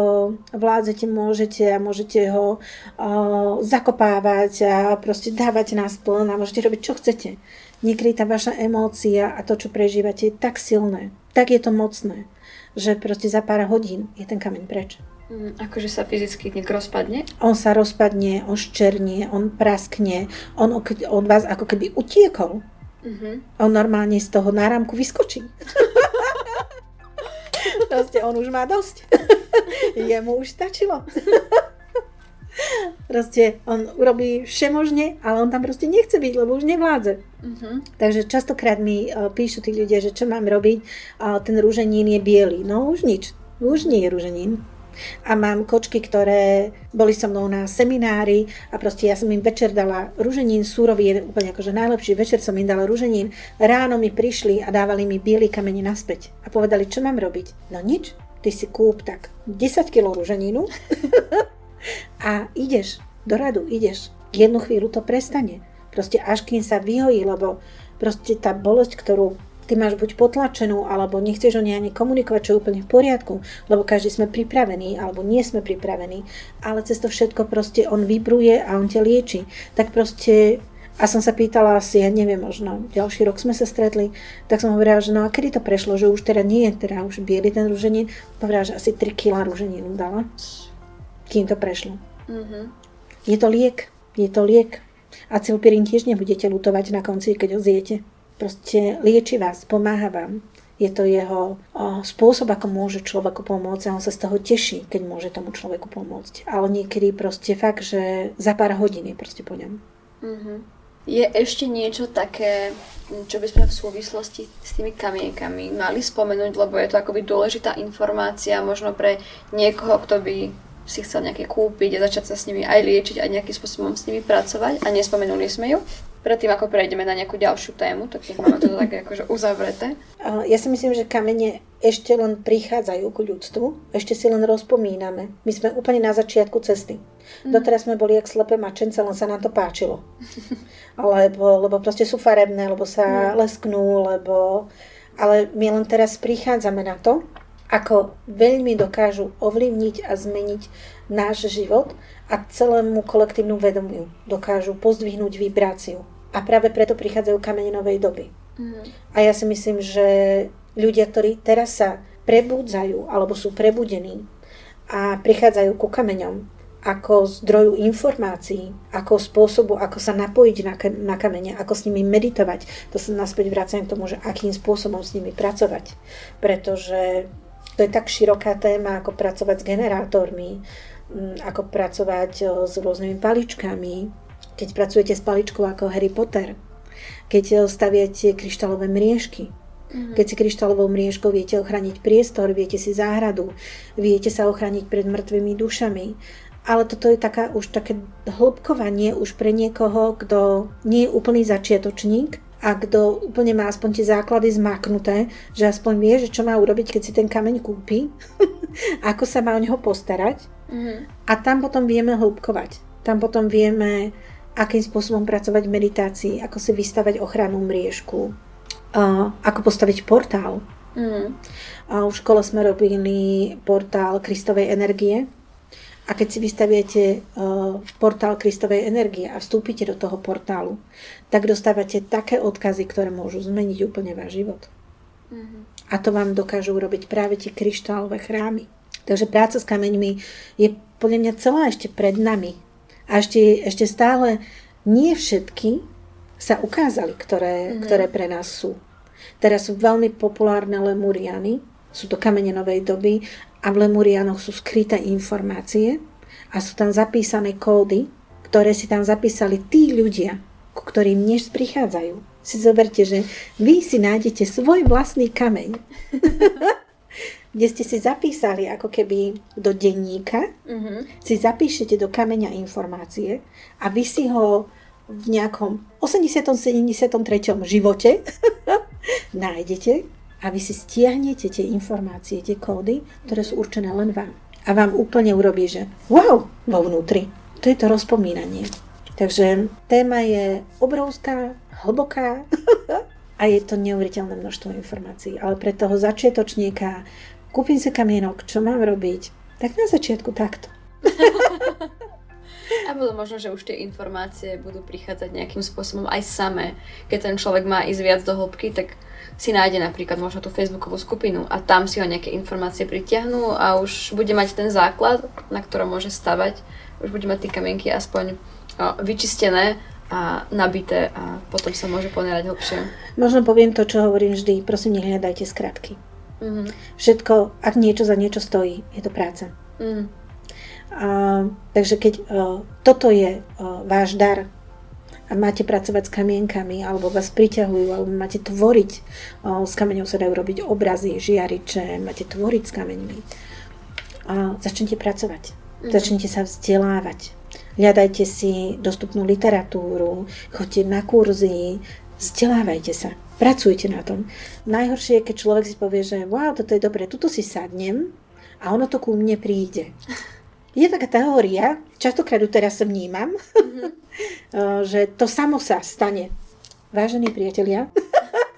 vládzete, môžete a môžete ho a, zakopávať a proste dávať na spln a môžete robiť, čo chcete. Niekedy tá vaša emócia a to, čo prežívate, je tak silné, tak je to mocné, že proste za pár hodín je ten kameň preč. Mm, akože sa fyzicky niekto rozpadne? On sa rozpadne, on ščernie, on praskne, on od vás ako keby utiekol. Uh-huh. On normálne z toho náramku vyskočí. Proste on už má dosť. Jemu už stačilo. proste on urobí všemožne, ale on tam proste nechce byť, lebo už nevládze. Uh-huh. Takže častokrát mi uh, píšu tí ľudia, že čo mám robiť, ten rúženín je biely. No už nič. Už nie je rúženín. A mám kočky, ktoré boli so mnou na seminári a proste ja som im večer dala ruženín, súrový je úplne akože najlepší, večer som im dala ruženín, ráno mi prišli a dávali mi biely kamene naspäť a povedali, čo mám robiť. No nič, ty si kúp tak 10 kg ruženínu a ideš, do radu ideš. Jednu chvíľu to prestane. Proste až kým sa vyhojí, lebo proste tá bolesť, ktorú ty máš buď potlačenú, alebo nechceš o nej ani komunikovať, čo je úplne v poriadku, lebo každý sme pripravení, alebo nie sme pripravení, ale cez to všetko proste on vybruje a on ťa lieči. Tak proste a som sa pýtala asi, ja neviem, možno ďalší rok sme sa stretli, tak som hovorila, že no a kedy to prešlo, že už teda nie je teda už biely ten rúženín, povedala, že asi 3 kg rúženínu dala, kým to prešlo. Mm-hmm. Je to liek, je to liek. A cilpirín tiež nebudete lutovať na konci, keď ho zjete proste lieči vás, pomáha vám. Je to jeho spôsob, ako môže človeku pomôcť a on sa z toho teší, keď môže tomu človeku pomôcť. Ale niekedy proste fakt, že za pár hodín je proste po ňom. Mm-hmm. Je ešte niečo také, čo by sme v súvislosti s tými kamienkami mali spomenúť, lebo je to akoby dôležitá informácia možno pre niekoho, kto by si chcel nejaké kúpiť a začať sa s nimi aj liečiť, aj nejakým spôsobom s nimi pracovať a nespomenuli sme ju predtým, ako prejdeme na nejakú ďalšiu tému, tak nech máme to také akože uzavreté. Ja si myslím, že kamene ešte len prichádzajú k ľudstvu, ešte si len rozpomíname. My sme úplne na začiatku cesty. Mm. Doteraz sme boli jak slepé mačence, len sa nám to páčilo. lebo, lebo proste sú farebné, lebo sa mm. lesknú, lebo... Ale my len teraz prichádzame na to, ako veľmi dokážu ovlivniť a zmeniť náš život a celému kolektívnu vedomiu. Dokážu pozdvihnúť vibráciu. A práve preto prichádzajú kamene novej doby. Mm. A ja si myslím, že ľudia, ktorí teraz sa prebudzajú alebo sú prebudení a prichádzajú ku kameňom ako zdroju informácií, ako spôsobu, ako sa napojiť na, na kamene, ako s nimi meditovať. To sa naspäť vraciam k tomu, že akým spôsobom s nimi pracovať. Pretože to je tak široká téma, ako pracovať s generátormi, ako pracovať s rôznymi paličkami, keď pracujete s paličkou ako Harry Potter, keď eh, staviate kryštálové mriežky, mm-hmm. keď si kryštálovou mriežkou viete ochrániť priestor, viete si záhradu, viete sa ochrániť pred mŕtvými dušami. Ale toto je taká už také hĺbkovanie už pre niekoho, kto nie je úplný začiatočník a kto úplne má aspoň tie základy zmaknuté, že aspoň vie, že čo má urobiť, keď si ten kameň kúpi, ako sa má o neho postarať. Mm-hmm. A tam potom vieme hĺbkovať. Tam potom vieme akým spôsobom pracovať v meditácii, ako si vystavať ochrannú mriežku, ako postaviť portál Mm. A v škole sme robili portál Kristovej energie. A keď si vystaviete uh, portál Kristovej energie a vstúpite do toho portálu, tak dostávate také odkazy, ktoré môžu zmeniť úplne váš život. Mm-hmm. A to vám dokážu urobiť práve tie kryštálové chrámy. Takže práca s kameňmi je podľa mňa celá ešte pred nami. A ešte, ešte stále nie všetky sa ukázali, ktoré, mm-hmm. ktoré pre nás sú. Teraz sú veľmi populárne lemuriany, sú to kamene novej doby a v lemurianoch sú skryté informácie a sú tam zapísané kódy, ktoré si tam zapísali tí ľudia, ku ktorým dnes prichádzajú. Si zoberte, že vy si nájdete svoj vlastný kameň, kde ste si zapísali ako keby do denníka, mm-hmm. si zapíšete do kameňa informácie a vy si ho v nejakom 80. 73. živote nájdete a vy si stiahnete tie informácie, tie kódy, ktoré sú určené len vám. A vám úplne urobí, že wow, vo vnútri. To je to rozpomínanie. Takže téma je obrovská, hlboká a je to neuveriteľné množstvo informácií. Ale pre toho začiatočníka kúpim si kamienok, čo mám robiť, tak na začiatku takto. A potom možno, že už tie informácie budú prichádzať nejakým spôsobom aj samé. Keď ten človek má ísť viac do hĺbky, tak si nájde napríklad možno tú facebookovú skupinu a tam si ho nejaké informácie pritiahnú a už bude mať ten základ, na ktorom môže stavať. Už bude mať tie kamienky aspoň vyčistené a nabité a potom sa môže ponerať hlbšie. Možno poviem to, čo hovorím vždy. Prosím, nehľadajte skratky. Mhm. Všetko, ak niečo za niečo stojí, je to práca. Mhm. A, takže keď uh, toto je uh, váš dar a máte pracovať s kamienkami, alebo vás priťahujú, alebo máte tvoriť, uh, s kameňou sa dajú robiť obrazy, žiariče, máte tvoriť s kameňmi, uh, začnite pracovať. Mhm. Začnite sa vzdelávať. Hľadajte si dostupnú literatúru, choďte na kurzy, vzdelávajte sa. Pracujte na tom. Najhoršie je, keď človek si povie, že wow, toto je dobre, tuto si sadnem a ono to ku mne príde. Je taká teória, častokrát ju teraz vnímam, mm-hmm. že to samo sa stane. Vážení priatelia,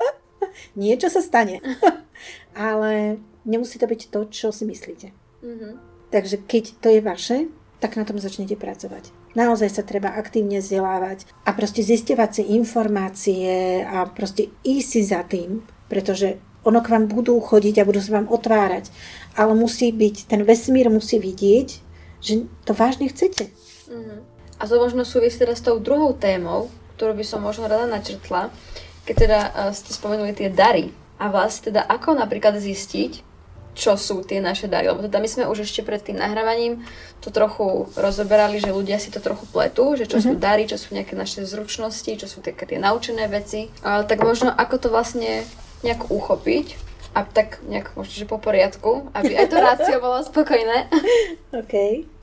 niečo sa stane. Ale nemusí to byť to, čo si myslíte. Mm-hmm. Takže keď to je vaše, tak na tom začnete pracovať. Naozaj sa treba aktívne vzdelávať a proste zistevať si informácie a proste ísť si za tým, pretože ono k vám budú chodiť a budú sa vám otvárať. Ale musí byť, ten vesmír musí vidieť, že to vážne chcete. Mm-hmm. A to možno súvisí teda s tou druhou témou, ktorú by som možno rada načrtla, keď teda uh, ste spomenuli tie dary. A vlastne teda ako napríklad zistiť, čo sú tie naše dary. Lebo teda my sme už ešte pred tým nahrávaním to trochu rozoberali, že ľudia si to trochu pletú, že čo mm-hmm. sú mhm. dary, čo sú nejaké naše zručnosti, čo sú také tie naučené veci. Uh, tak možno ako to vlastne nejak uchopiť a tak nejak možno, že po poriadku, aby aj to rácio bolo spokojné. OK.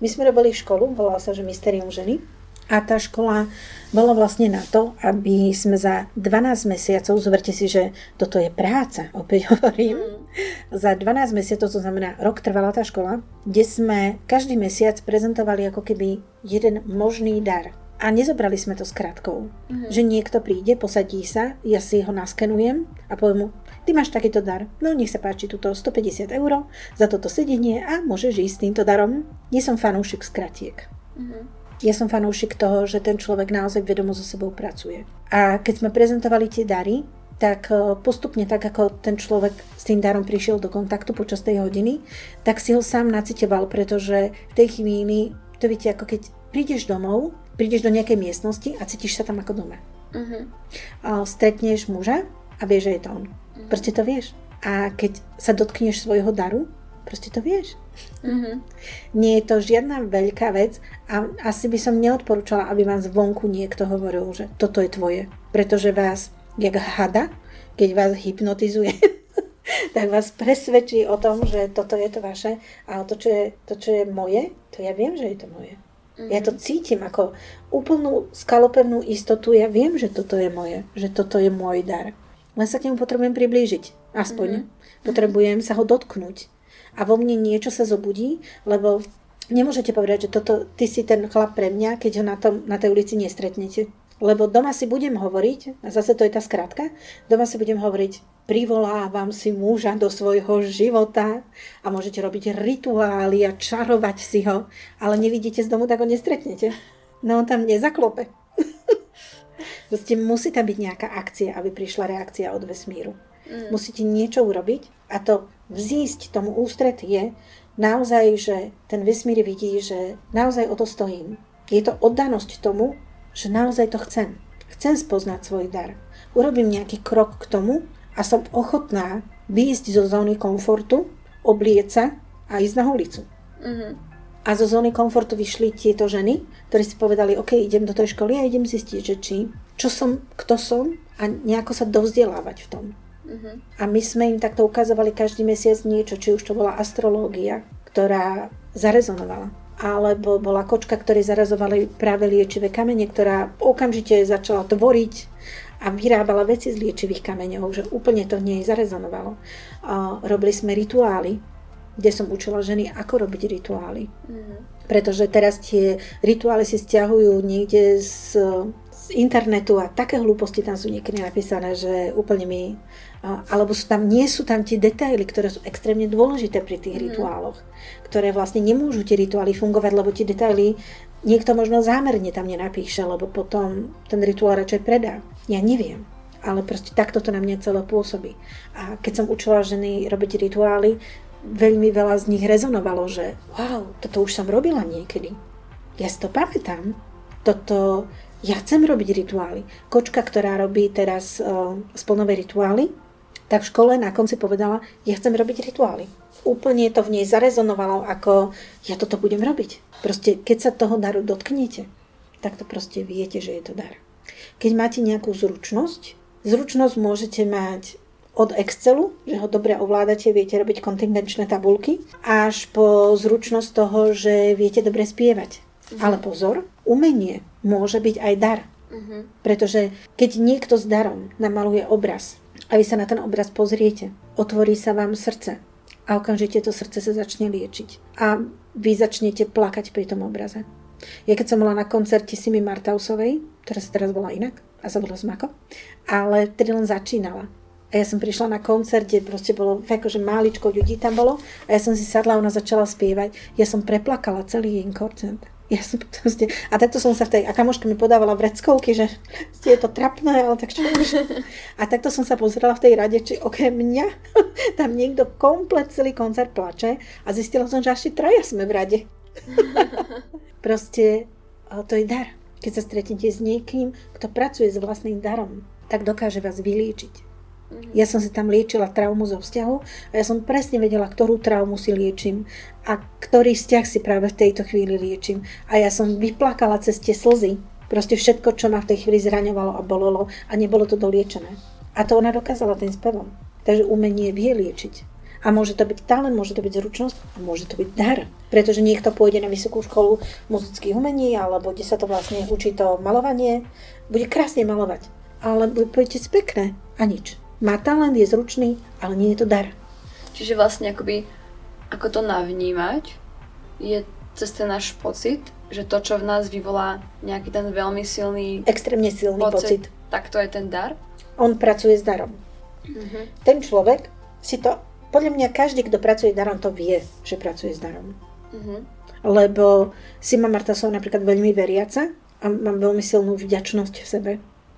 My sme robili školu, volala sa, že Mysterium ženy. A tá škola bola vlastne na to, aby sme za 12 mesiacov, zoberte si, že toto je práca, opäť hovorím, mm. za 12 mesiacov, to znamená rok trvala tá škola, kde sme každý mesiac prezentovali ako keby jeden možný dar. A nezobrali sme to s krátkou. Mm-hmm. Že niekto príde, posadí sa, ja si ho naskenujem a poviem mu, ty máš takýto dar, no nech sa páči, túto 150 eur za toto sedenie a môžeš ísť s týmto darom. Nie som fanúšik skratiek. Mm-hmm. Ja som fanúšik toho, že ten človek naozaj vedomo so sebou pracuje. A keď sme prezentovali tie dary, tak e, postupne, tak ako ten človek s tým darom prišiel do kontaktu počas tej hodiny, tak si ho sám nacitoval, pretože v tej chvíli, to viete, ako keď prídeš domov prídeš do nejakej miestnosti a cítiš sa tam ako doma. Uh-huh. A stretneš muža a vieš, že je to on. Uh-huh. Proste to vieš. A keď sa dotkneš svojho daru, proste to vieš. Uh-huh. Nie je to žiadna veľká vec a asi by som neodporúčala, aby vám zvonku niekto hovoril, že toto je tvoje. Pretože vás, jak hada, keď vás hypnotizuje, tak vás presvedčí o tom, že toto je to vaše a to, čo je, to, čo je moje, to ja viem, že je to moje. Mm-hmm. Ja to cítim ako úplnú skalopevnú istotu. Ja viem, že toto je moje, že toto je môj dar. Len sa k nemu potrebujem priblížiť. Aspoň. Mm-hmm. Potrebujem sa ho dotknúť. A vo mne niečo sa zobudí, lebo nemôžete povedať, že toto, ty si ten chlap pre mňa, keď ho na, tom, na tej ulici nestretnete. Lebo doma si budem hovoriť, a zase to je tá skratka, doma si budem hovoriť, privolávam si muža do svojho života a môžete robiť rituály a čarovať si ho, ale nevidíte z domu, tak ho nestretnete. No on tam nezaklope. Proste musí tam byť nejaká akcia, aby prišla reakcia od vesmíru. Mm. Musíte niečo urobiť a to vzísť tomu ústretie, naozaj, že ten vesmír vidí, že naozaj o to stojím. Je to oddanosť tomu, že naozaj to chcem. Chcem spoznať svoj dar. Urobím nejaký krok k tomu a som ochotná výjsť zo zóny komfortu, oblieť sa a ísť na ulicu. Mm-hmm. A zo zóny komfortu vyšli tieto ženy, ktoré si povedali, OK, idem do tej školy a idem zistiť, že či, čo som, kto som a nejako sa dovzdelávať v tom. Uh-huh. A my sme im takto ukazovali každý mesiac niečo, či už to bola astrológia, ktorá zarezonovala. Alebo bola kočka, ktorej zarazovali práve liečivé kamene, ktorá okamžite začala tvoriť a vyrábala veci z liečivých kameňov, že úplne to v nej zarezonovalo. A robili sme rituály, kde som učila ženy, ako robiť rituály. Uh-huh. Pretože teraz tie rituály si stiahujú niekde z, z internetu a také hlúposti tam sú niekedy napísané, že úplne mi alebo sú tam, nie sú tam tie detaily, ktoré sú extrémne dôležité pri tých mm. rituáloch, ktoré vlastne nemôžu tie rituály fungovať, lebo tie detaily niekto možno zámerne tam nenapíše, lebo potom ten rituál radšej predá. Ja neviem, ale proste takto to na mňa celé pôsobí. A keď som učila ženy robiť rituály, veľmi veľa z nich rezonovalo, že wow, toto už som robila niekedy. Ja si to pamätám. Toto, ja chcem robiť rituály. Kočka, ktorá robí teraz uh, splnové rituály, tak v škole na konci povedala, ja chcem robiť rituály. Úplne to v nej zarezonovalo, ako ja toto budem robiť. Proste, keď sa toho daru dotknete, tak to proste viete, že je to dar. Keď máte nejakú zručnosť, zručnosť môžete mať od Excelu, že ho dobre ovládate, viete robiť kontingenčné tabulky, až po zručnosť toho, že viete dobre spievať. Mhm. Ale pozor, umenie môže byť aj dar. Uh-huh. Pretože keď niekto s darom namaluje obraz, a vy sa na ten obraz pozriete. Otvorí sa vám srdce a okamžite to srdce sa začne liečiť. A vy začnete plakať pri tom obraze. Ja keď som bola na koncerte Simi Martausovej, ktorá sa teraz bola inak, a sa bola Smako, ale vtedy len začínala. A ja som prišla na koncert, kde proste bolo že máličko ľudí tam bolo a ja som si sadla a ona začala spievať. Ja som preplakala celý jej koncert. Ja som proste, a takto som sa v tej, a kamoška mi podávala vreckovky, že je to trapné, ale tak čo už. A takto som sa pozrela v tej rade, či okrem mňa tam niekto komplet celý koncert plače a zistila som, že až traja sme v rade. Proste to je dar. Keď sa stretnete s niekým, kto pracuje s vlastným darom, tak dokáže vás vyliečiť. Ja som si tam liečila traumu zo vzťahu a ja som presne vedela, ktorú traumu si liečím a ktorý vzťah si práve v tejto chvíli liečím. A ja som vyplakala cez tie slzy. Proste všetko, čo ma v tej chvíli zraňovalo a bolelo a nebolo to doliečené. A to ona dokázala tým spevom. Takže umenie vie liečiť. A môže to byť talent, môže to byť zručnosť a môže to byť dar. Pretože niekto pôjde na vysokú školu muzických umení alebo kde sa to vlastne učí to malovanie, bude krásne malovať. Ale pôjdete si pekné a nič. Má talent, je zručný, ale nie je to dar. Čiže vlastne akoby, ako to navnímať, je cez ten náš pocit, že to, čo v nás vyvolá nejaký ten veľmi silný... Extrémne silný pocit. pocit. Tak to je ten dar? On pracuje s darom. Uh-huh. Ten človek si to... Podľa mňa každý, kto pracuje s darom, to vie, že pracuje s darom. Uh-huh. Lebo Sima Marta som napríklad veľmi veriaca a mám veľmi silnú vďačnosť v sebe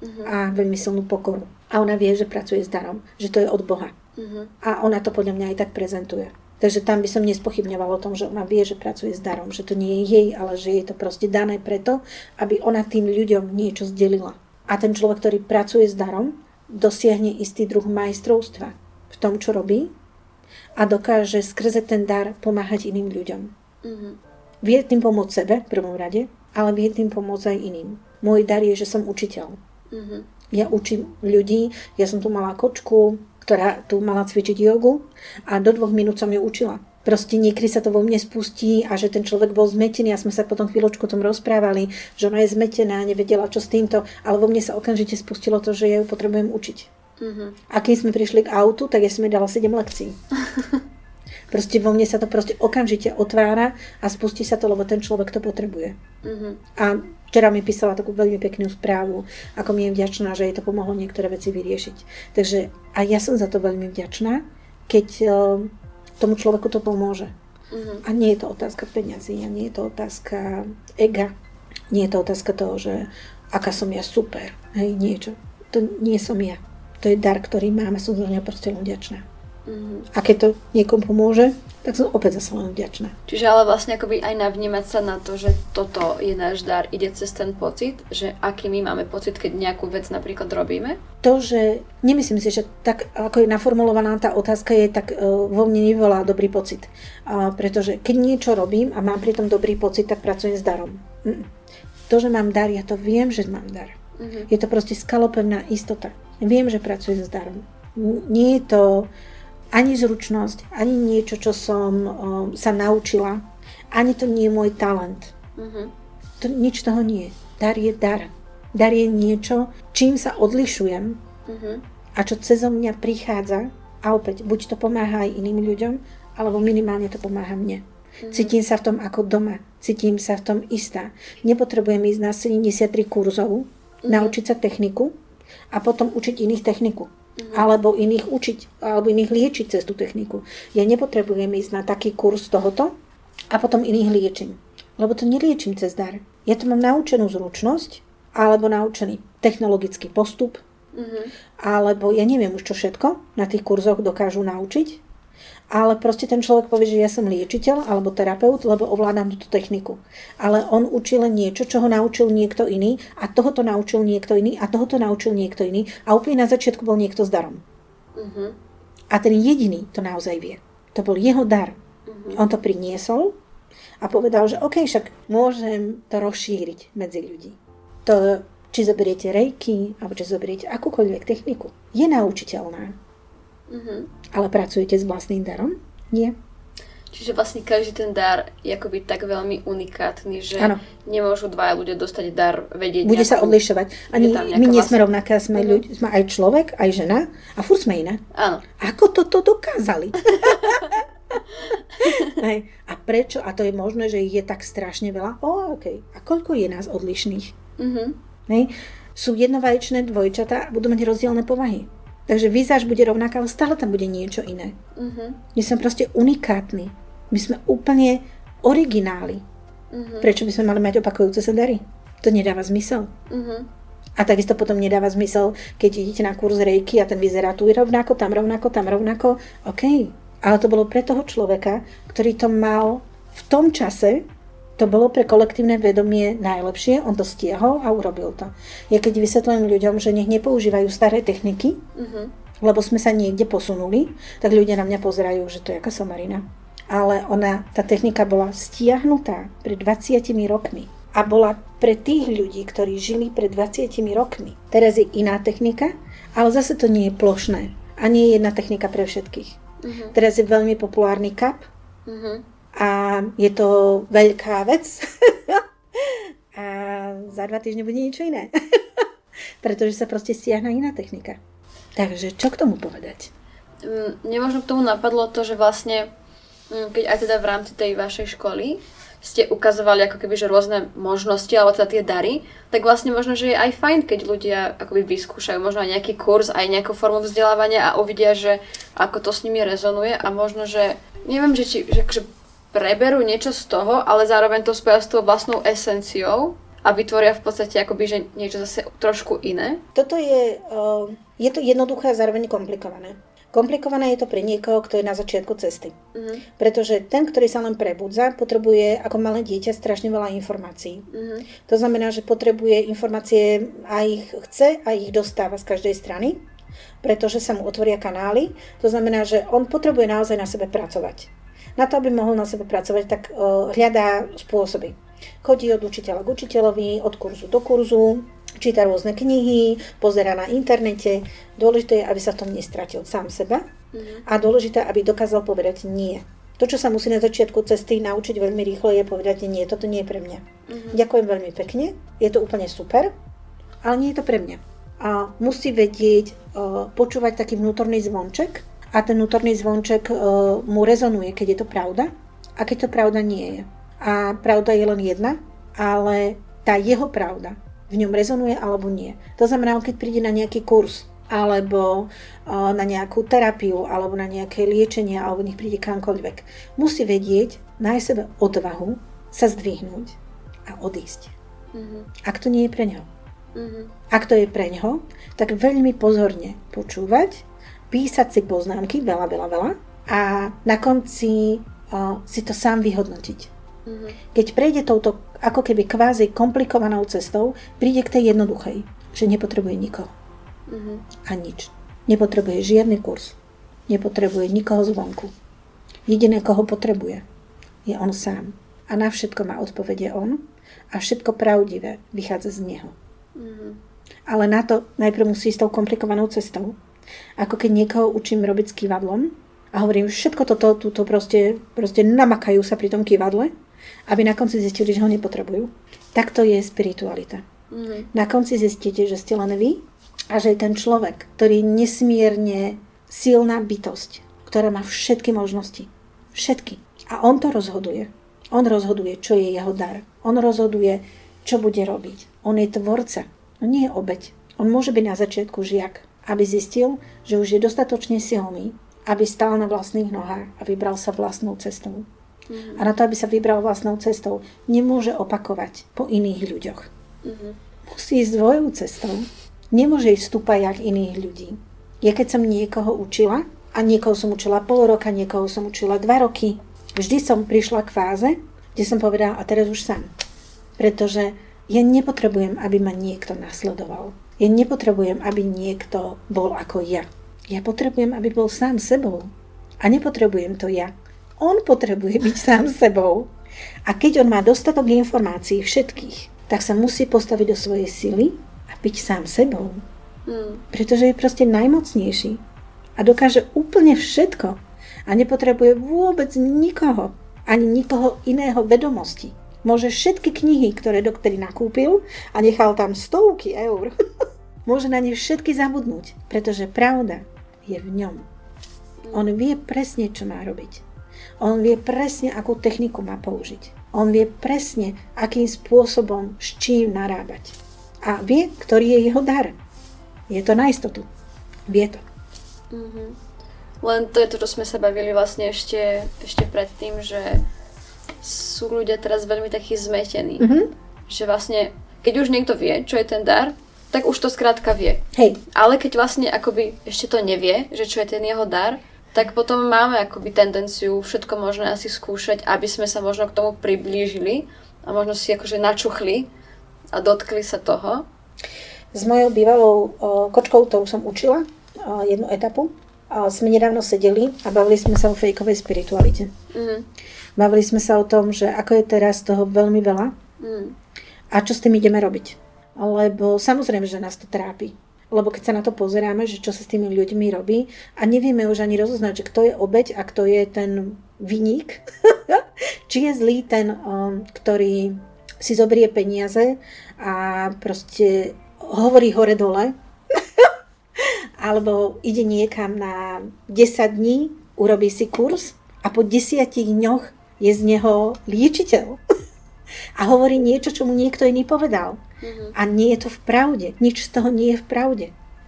uh-huh. a veľmi silnú pokoru. A ona vie, že pracuje s darom, že to je od Boha. Uh-huh. A ona to podľa mňa aj tak prezentuje. Takže tam by som nespochybňovala o tom, že ona vie, že pracuje s darom, že to nie je jej, ale že je to proste dané preto, aby ona tým ľuďom niečo zdelila. A ten človek, ktorý pracuje s darom, dosiahne istý druh majstrovstva v tom, čo robí a dokáže skrze ten dar pomáhať iným ľuďom. Uh-huh. Vie tým pomôcť sebe v prvom rade, ale vie tým pomôcť aj iným. Môj dar je, že som učiteľ. Uh-huh. Ja učím ľudí, ja som tu mala kočku, ktorá tu mala cvičiť jogu a do dvoch minút som ju učila. Proste niekedy sa to vo mne spustí a že ten človek bol zmetený a sme sa potom chvíľočku tom rozprávali, že ona je zmetená, nevedela čo s týmto, ale vo mne sa okamžite spustilo to, že ja ju potrebujem učiť. Uh-huh. A keď sme prišli k autu, tak ja som jej dala 7 lekcií. Proste vo mne sa to proste okamžite otvára a spustí sa to, lebo ten človek to potrebuje. Mhm. A včera mi písala takú veľmi peknú správu, ako mi je vďačná, že jej to pomohlo niektoré veci vyriešiť. Takže a ja som za to veľmi vďačná, keď eh, tomu človeku to pomôže. Mhm. A nie je to otázka peňazí, a nie je to otázka ega, nie je to otázka toho, že aká som ja super, hej, niečo. To nie som ja. To je dar, ktorý mám a som za neho proste vďačná. Mhm. A keď to niekomu pomôže, tak som opäť zase len vďačná. Čiže ale vlastne akoby aj navnímať sa na to, že toto je náš dar, ide cez ten pocit, že aký my máme pocit, keď nejakú vec napríklad robíme. To, že nemyslím si, že tak, ako je naformulovaná tá otázka, je tak uh, vo mne nevolá dobrý pocit. Uh, pretože keď niečo robím a mám pri tom dobrý pocit, tak pracujem s darom. Mm. To, že mám dar, ja to viem, že mám dar. Mhm. Je to proste skalopevná istota. Viem, že pracujem s darom. Nie je to ani zručnosť, ani niečo, čo som um, sa naučila, ani to nie je môj talent. Mhm. To, nič toho nie je. Dar je dar. Dar je niečo, čím sa odlišujem Mhm. a čo cez mňa prichádza a opäť, buď to pomáha aj iným ľuďom, alebo minimálne to pomáha mne. Cítim sa v tom ako doma, cítim sa v tom istá. Nepotrebujem ísť na 73 kurzov, naučiť sa techniku a potom učiť iných techniku. Alebo iných učiť, alebo iných liečiť cez tú techniku. Ja nepotrebujem ísť na taký kurz tohoto a potom iných liečím. Lebo to neliečím cez dar. Ja to mám naučenú zručnosť, alebo naučený technologický postup, Mhm. alebo ja neviem už čo všetko na tých kurzoch dokážu naučiť, ale proste ten človek povie, že ja som liečiteľ alebo terapeut, lebo ovládam túto techniku. Ale on učí len niečo, čo ho naučil niekto iný a toho to naučil niekto iný a toho to naučil niekto iný a úplne na začiatku bol niekto s darom. Mhm. A ten jediný to naozaj vie. To bol jeho dar. Mhm. On to priniesol a povedal, že OK, však môžem to rozšíriť medzi ľudí. To, či zoberiete rejky, alebo či zoberiete akúkoľvek techniku, je naučiteľná. Mhm. Ale pracujete s vlastným darom? Nie. Čiže vlastne každý ten dar je akoby tak veľmi unikátny, že Áno. nemôžu dvaja ľudia dostať dar vedieť. Bude sa nejakú- odlišovať. Ani my nie sme rovnaké, sme, Mhm. ľudia, sme aj človek, aj žena a furt sme iné. Áno. Ako toto dokázali? Hej. A prečo? A to je možné, že ich je tak strašne veľa? O, OK. A koľko je nás odlišných? Mhm. Hej. Sú jednovaječné dvojčatá a budú mať rozdielne povahy. Takže výzaž bude rovnaká, ale stále tam bude niečo iné. Mhm. My sme proste unikátni. My sme úplne origináli. Mhm. Prečo by sme mali mať opakujúce sa dary? To nedáva zmysel. Mhm. A takisto potom nedáva zmysel, keď idete na kurz rejky a ten vyzerá tu rovnako, tam rovnako, tam rovnako. OK, ale to bolo pre toho človeka, ktorý to mal v tom čase, to bolo pre kolektívne vedomie najlepšie, on to stiahol a urobil to. Ja keď vysvetľujem ľuďom, že nech nepoužívajú staré techniky, Mhm. lebo sme sa niekde posunuli, tak ľudia na mňa pozerajú, že to je aká somarina. Ale ona, tá technika bola stiahnutá pred 20 rokmi a bola pre tých ľudí, ktorí žili pred 20 rokmi. Teraz je iná technika, ale zase to nie je plošné a nie je jedna technika pre všetkých. Mhm. Teraz je veľmi populárny kap Mhm. A je to veľká vec a za dva týždne bude niečo iné. Pretože sa proste stiahna iná technika. Takže čo k tomu povedať? Mm, Mne možno k tomu napadlo to, že vlastne, mm, keď aj teda v rámci tej vašej školy ste ukazovali ako keby, že rôzne možnosti, alebo teda tie dary, tak vlastne možno, že je aj fajn, keď ľudia akoby vyskúšajú možno aj nejaký kurz, aj nejakú formu vzdelávania a uvidia, že ako to s nimi rezonuje a možno, že neviem, že, či, že, že preberú niečo z toho, ale zároveň to spoja s tou vlastnou esenciou a vytvoria v podstate akoby, že niečo zase trošku iné. Toto je, uh, je to jednoduché a zároveň komplikované. Komplikované je to pre niekoho, kto je na začiatku cesty. Mhm. Pretože ten, ktorý sa len prebudza, potrebuje ako malé dieťa strašne veľa informácií. Mhm. To znamená, že potrebuje informácie a ich chce a ich dostáva z každej strany, pretože sa mu otvoria kanály. To znamená, že on potrebuje naozaj na sebe pracovať. Na to, aby mohol na sebe pracovať, tak uh, hľadá spôsoby. Chodí od učiteľa k učiteľovi, od kurzu do kurzu, číta rôzne knihy, pozera na internete. Dôležité je, aby sa v tom nestratil sám seba Mhm. a dôležité, aby dokázal povedať nie. To, čo sa musí na začiatku cesty naučiť veľmi rýchlo, je povedať nie, toto nie je pre mňa. Mhm. Ďakujem veľmi pekne, je to úplne super, ale nie je to pre mňa. A musí vedieť, uh, počúvať taký vnútorný zvonček a ten vnútorný zvonček uh, mu rezonuje, keď je to pravda a keď to pravda nie je. A pravda je len jedna, ale tá jeho pravda v ňom rezonuje alebo nie. To znamená, keď príde na nejaký kurz, alebo uh, na nejakú terapiu, alebo na nejaké liečenie, alebo nech príde kamkoľvek, musí vedieť, nájsť sebe odvahu sa zdvihnúť a odísť. Mm-hmm. Ak to nie je pre ňo. Mm-hmm. Ak to je pre ňo, tak veľmi pozorne počúvať, písať si poznámky, veľa, veľa, veľa a na konci uh, si to sám vyhodnotiť. Mm-hmm. Keď prejde touto ako keby kvázi komplikovanou cestou, príde k tej jednoduchej, že nepotrebuje nikoho. Mm-hmm. A nič. Nepotrebuje žiadny kurz. Nepotrebuje nikoho zvonku. Jediné, koho potrebuje, je on sám. A na všetko má odpovede on a všetko pravdivé vychádza z neho. Mm-hmm. Ale na to najprv musí ísť tou komplikovanou cestou. Ako keď niekoho učím robiť s kývadlom a hovorím, všetko toto, túto proste, proste namakajú sa pri tom kývadle, aby na konci zistili, že ho nepotrebujú. Tak to je spiritualita. Mm-hmm. Na konci zistíte, že ste len vy a že je ten človek, ktorý je nesmierne silná bytosť, ktorá má všetky možnosti. Všetky. A on to rozhoduje. On rozhoduje, čo je jeho dar. On rozhoduje, čo bude robiť. On je tvorca. On nie je obeď. On môže byť na začiatku žiak, aby zistil, že už je dostatočne silný, aby stál na vlastných nohách a vybral sa vlastnou cestou. Mm-hmm. A na to, aby sa vybral vlastnou cestou, nemôže opakovať po iných ľuďoch. Mm-hmm. Musí ísť svojou cestou. Nemôže ísť stúpať iných ľudí. Ja keď som niekoho učila, a niekoho som učila pol roka, niekoho som učila dva roky, vždy som prišla k fáze, kde som povedala, a teraz už sám. Pretože ja nepotrebujem, aby ma niekto nasledoval. Ja nepotrebujem, aby niekto bol ako ja. Ja potrebujem, aby bol sám sebou. A nepotrebujem to ja. On potrebuje byť sám sebou. A keď on má dostatok informácií všetkých, tak sa musí postaviť do svojej sily a byť sám sebou. Hmm. Pretože je proste najmocnejší. A dokáže úplne všetko. A nepotrebuje vôbec nikoho ani nikoho iného vedomosti. Môže všetky knihy, ktoré doktori nakúpil a nechal tam stovky eur, môže na ne všetky zabudnúť, pretože pravda je v ňom. On vie presne, čo má robiť. On vie presne, akú techniku má použiť. On vie presne, akým spôsobom s čím narábať. A vie, ktorý je jeho dar. Je to na istotu. Vie to. Mm-hmm. Len to je to, čo sme sa bavili vlastne ešte, ešte predtým, že sú ľudia teraz veľmi takí zmetení. Mm-hmm. Že vlastne, keď už niekto vie, čo je ten dar, tak už to skrátka vie. Hej. Ale keď vlastne akoby ešte to nevie, že čo je ten jeho dar, tak potom máme akoby tendenciu všetko možné asi skúšať, aby sme sa možno k tomu priblížili a možno si akože načuchli a dotkli sa toho. S mojou bývalou o, kočkou, ktorú som učila o, jednu etapu, a sme nedávno sedeli a bavili sme sa o fejkovej spiritualite. Mm. Bavili sme sa o tom, že ako je teraz toho veľmi veľa mm. a čo s tým ideme robiť. Lebo samozrejme, že nás to trápi. Lebo keď sa na to pozeráme, že čo sa s tými ľuďmi robí a nevieme už ani rozoznať, že kto je obeď a kto je ten vyník, či je zlý ten, um, ktorý si zoberie peniaze a proste hovorí hore-dole, alebo ide niekam na 10 dní, urobí si kurz a po 10 dňoch je z neho liečiteľ. a hovorí niečo, čo mu niekto iný povedal. Mm-hmm. A nie je to v pravde. Nič z toho nie je v pravde.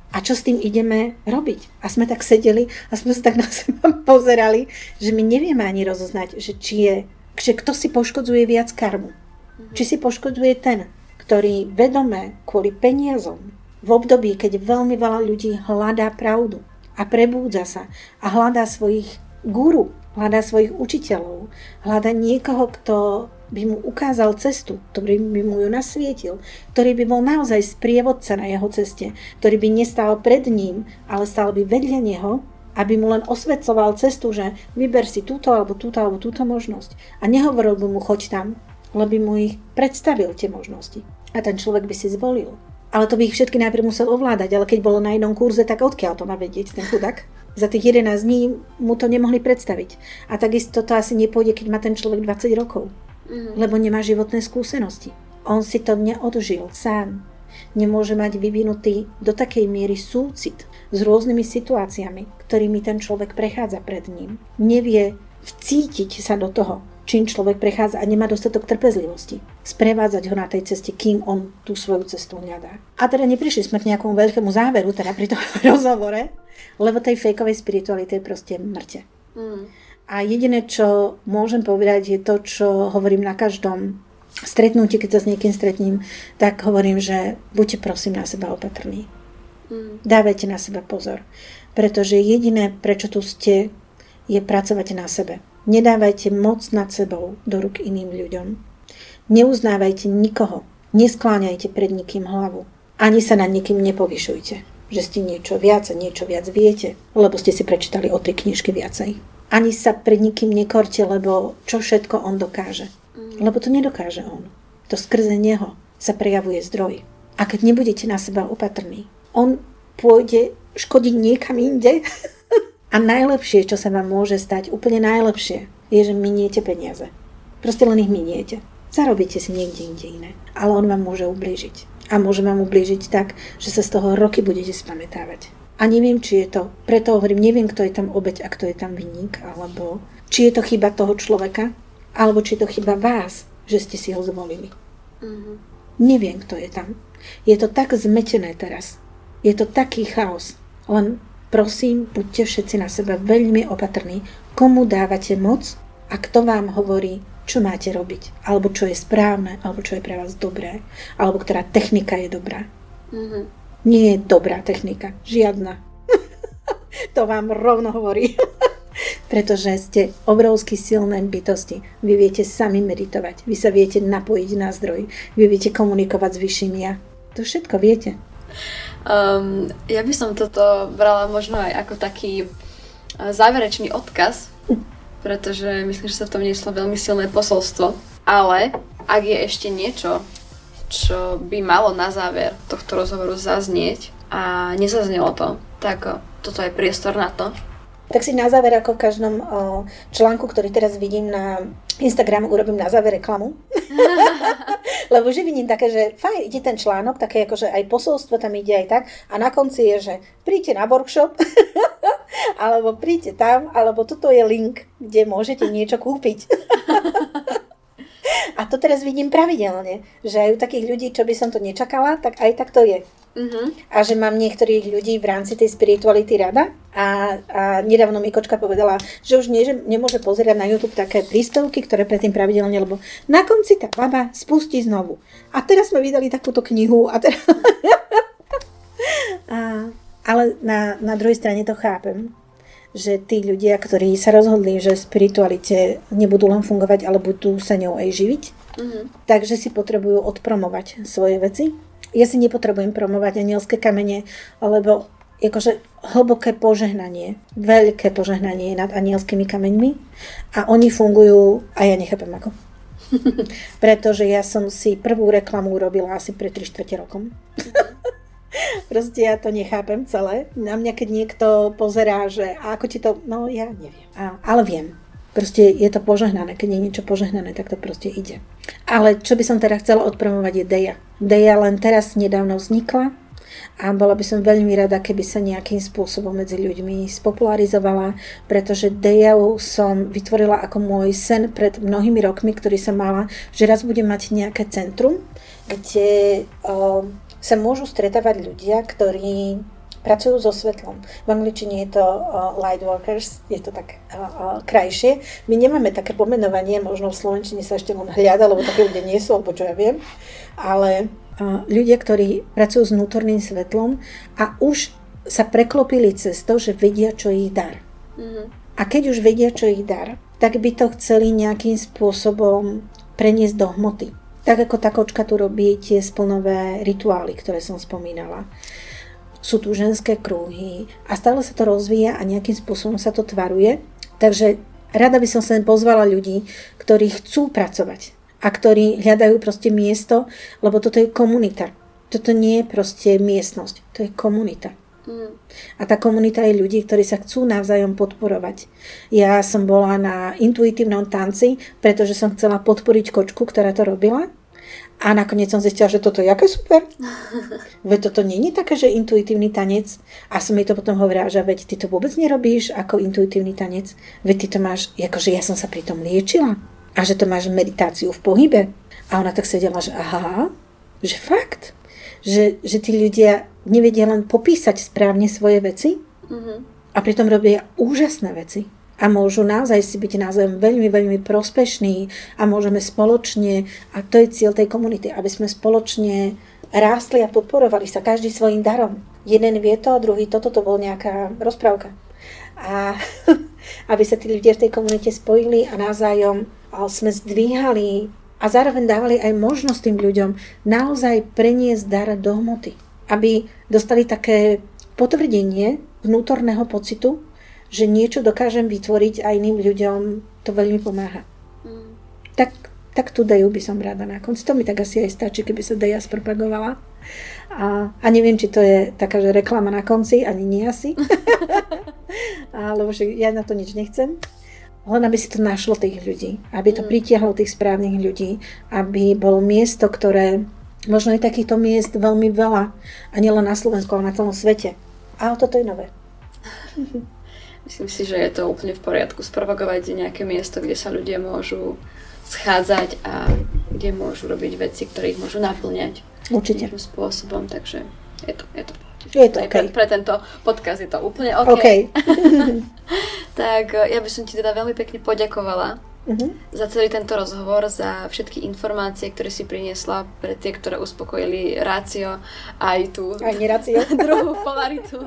A čo s tým ideme robiť? A sme tak sedeli a sme sa tak na seba pozerali, že my nevieme ani rozoznať, že či je, že kto si poškodzuje viac karmu. Mm-hmm. Či si poškodzuje ten, ktorý vedome kvôli peniazom v období, keď veľmi veľa ľudí hľadá pravdu a prebúdza sa a hľadá svojich guru, hľadá svojich učiteľov, hľadá niekoho, kto by mu ukázal cestu, ktorý by mu ju nasvietil, ktorý by bol naozaj sprievodca na jeho ceste, ktorý by nestál pred ním, ale stál by vedľa neho, aby mu len osvedcoval cestu, že vyber si túto alebo túto alebo túto možnosť. A nehovoril by mu choď tam, lebo by mu ich predstavil tie možnosti. A ten človek by si zvolil. Ale to by ich všetky najprv musel ovládať, ale keď bolo na jednom kurze, tak odkiaľ to má vedieť ten chudák? Za tých 11 dní mu to nemohli predstaviť. A takisto to asi nepôjde, keď má ten človek 20 rokov. Mm. Lebo nemá životné skúsenosti. On si to neodžil sám. Nemôže mať vyvinutý do takej miery súcit s rôznymi situáciami, ktorými ten človek prechádza pred ním. Nevie vcítiť sa do toho, čím človek prechádza a nemá dostatok trpezlivosti. Sprevádzať ho na tej ceste, kým on tú svoju cestu hľadá. A teda neprišli sme k nejakomu veľkému záveru, teda pri tom rozhovore, lebo tej fejkovej spirituality je proste mŕte. Mm. A jediné, čo môžem povedať, je to, čo hovorím na každom stretnutí, keď sa s niekým stretním, tak hovorím, že buďte prosím na seba opatrní. Mm. Dávajte na seba pozor. Pretože jediné, prečo tu ste, je pracovať na sebe. Nedávajte moc nad sebou do ruk iným ľuďom. Neuznávajte nikoho. Neskláňajte pred nikým hlavu. Ani sa nad nikým nepovyšujte, že ste niečo viac a niečo viac viete, lebo ste si prečítali o tej knižke viacej. Ani sa pred nikým nekorte, lebo čo všetko on dokáže. Mm. Lebo to nedokáže on. To skrze neho sa prejavuje zdroj. A keď nebudete na seba opatrní, on pôjde škodiť niekam inde A najlepšie, čo sa vám môže stať, úplne najlepšie, je, že miniete peniaze. Proste len ich miniete. Zarobíte si niekde inde iné. Ale on vám môže ublížiť. A môže vám ublížiť tak, že sa z toho roky budete spamätávať. A neviem, či je to, preto hovorím, neviem, kto je tam obeď a kto je tam vinník, alebo či je to chyba toho človeka, alebo či je to chyba vás, že ste si ho zvolili. Mm-hmm. Neviem, kto je tam. Je to tak zmetené teraz. Je to taký chaos. Len Prosím, buďte všetci na seba veľmi opatrní, komu dávate moc a kto vám hovorí, čo máte robiť, alebo čo je správne, alebo čo je pre vás dobré, alebo ktorá technika je dobrá. Mm-hmm. Nie je dobrá technika, žiadna. to vám rovno hovorí. Pretože ste obrovsky silné bytosti. Vy viete sami meditovať, vy sa viete napojiť na zdroj, vy viete komunikovať s vyšším ja. To všetko viete. Um, ja by som toto brala možno aj ako taký uh, záverečný odkaz, pretože myslím, že sa v tom nieslo veľmi silné posolstvo. Ale ak je ešte niečo, čo by malo na záver tohto rozhovoru zaznieť a nezaznelo to, tak toto je priestor na to. Tak si na záver, ako v každom článku, ktorý teraz vidím na Instagramu, urobím na záver reklamu. Lebo že vidím také, že fajn, ide ten článok, také ako, že aj posolstvo tam ide aj tak. A na konci je, že príďte na workshop, alebo príďte tam, alebo toto je link, kde môžete niečo kúpiť. A to teraz vidím pravidelne, že aj u takých ľudí, čo by som to nečakala, tak aj tak to je. Uh-huh. A že mám niektorých ľudí v rámci tej spirituality rada a, a nedávno mi kočka povedala, že už nie, že nemôže pozerať na YouTube také príspevky, ktoré predtým pravidelne, lebo na konci tá baba spustí znovu. A teraz sme vydali takúto knihu a teraz... a, ale na, na druhej strane to chápem, že tí ľudia, ktorí sa rozhodli, že v spiritualite nebudú len fungovať, ale budú sa ňou aj živiť, mm-hmm. takže si potrebujú odpromovať svoje veci. Ja si nepotrebujem promovať anielské kamene, lebo akože hlboké požehnanie, veľké požehnanie nad anielskými kameňmi a oni fungujú a ja nechápem ako. Pretože ja som si prvú reklamu urobila asi pred 3 4 rokom. Proste ja to nechápem celé. Na mňa, keď niekto pozerá, že a ako ti to, no ja neviem. A, ale viem. Proste je to požehnané. Keď je niečo požehnané, tak to proste ide. Ale čo by som teda chcela odpromovať je Deja. Deja len teraz nedávno vznikla a bola by som veľmi rada, keby sa nejakým spôsobom medzi ľuďmi spopularizovala, pretože Deju som vytvorila ako môj sen pred mnohými rokmi, ktorý som mala, že raz budem mať nejaké centrum, kde sa môžu stretávať ľudia, ktorí pracujú so svetlom. V angličtine je to uh, light workers, je to tak uh, uh, krajšie. My nemáme také pomenovanie, možno v Slovenčine sa ešte len hľada, lebo také ľudia nie sú, alebo čo ja viem, ale uh, ľudia, ktorí pracujú s vnútorným svetlom a už sa preklopili cez to, že vedia, čo ich dar. Mm-hmm. A keď už vedia, čo ich dar, tak by to chceli nejakým spôsobom preniesť do hmoty. Tak ako tá kočka tu robí tie splnové rituály, ktoré som spomínala. Sú tu ženské kruhy a stále sa to rozvíja a nejakým spôsobom sa to tvaruje. Takže rada by som sa pozvala ľudí, ktorí chcú pracovať a ktorí hľadajú proste miesto, lebo toto je komunita. Toto nie je proste miestnosť, to je komunita. Mm. A tá komunita je ľudí, ktorí sa chcú navzájom podporovať. Ja som bola na intuitívnom tanci, pretože som chcela podporiť kočku, ktorá to robila A nakoniec som zistila, že toto je aké super. Veď toto není také, že intuitívny tanec. A som jej to potom hovorila, že veď ty to vôbec nerobíš ako intuitívny tanec. Veď ty to máš, akože ja som sa pri tom liečila. A že to máš meditáciu v pohybe. A ona tak sedela, že aha, že fakt. Že, že tí ľudia nevedia len popísať správne svoje veci mm-hmm. a pritom robia úžasné veci a môžu naozaj si byť názvom veľmi, veľmi prospešní a môžeme spoločne, a to je cieľ tej komunity, aby sme spoločne rástli a podporovali sa každý svojim darom. Jeden vie to, druhý toto, to bol nejaká rozprávka. A aby sa tí ľudia v tej komunite spojili a navzájom sme zdvíhali a zároveň dávali aj možnosť tým ľuďom naozaj preniesť dar do hmoty. Aby dostali také potvrdenie vnútorného pocitu, že niečo dokážem vytvoriť a iným ľuďom to veľmi pomáha. Mm. Tak, tak tu Deju by som rada na konci. To mi tak asi aj stačí, keby sa Deja spropagovala. A, a neviem, či to je taká, že reklama na konci, ani nie asi. lebo že ja na to nič nechcem. Len aby si to našlo tých ľudí, aby to mm. pritiahlo tých správnych ľudí, aby bolo miesto, ktoré možno je takýchto miest veľmi veľa a nielen na Slovensku, ale na celom svete. A toto je nové. Myslím si, že je to úplne v poriadku spropagovať nejaké miesto, kde sa ľudia môžu schádzať a kde môžu robiť veci, ktoré ich môžu naplňať. Určite. spôsobom, takže je to, je to je to okay. pre, pre tento podcast je to úplne OK. okay. tak eh, ja by som ti teda veľmi pekne poďakovala uh-huh. za celý tento rozhovor, za všetky informácie, ktoré si priniesla pre tie, ktoré uspokojili rácio aj tú aj druhú polaritu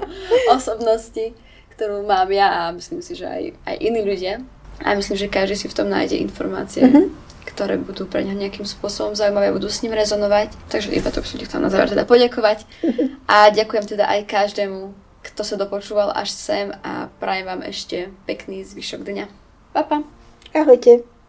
osobnosti ktorú mám ja a myslím si, že aj, aj iní ľudia. A myslím, že každý si v tom nájde informácie, mm-hmm. ktoré budú pre ňa nejakým spôsobom zaujímavé budú s ním rezonovať. Takže iba to by som ti chcela na záver teda poďakovať. A ďakujem teda aj každému, kto sa dopočúval až sem a prajem vám ešte pekný zvyšok dňa. Pa, pa. Ahojte.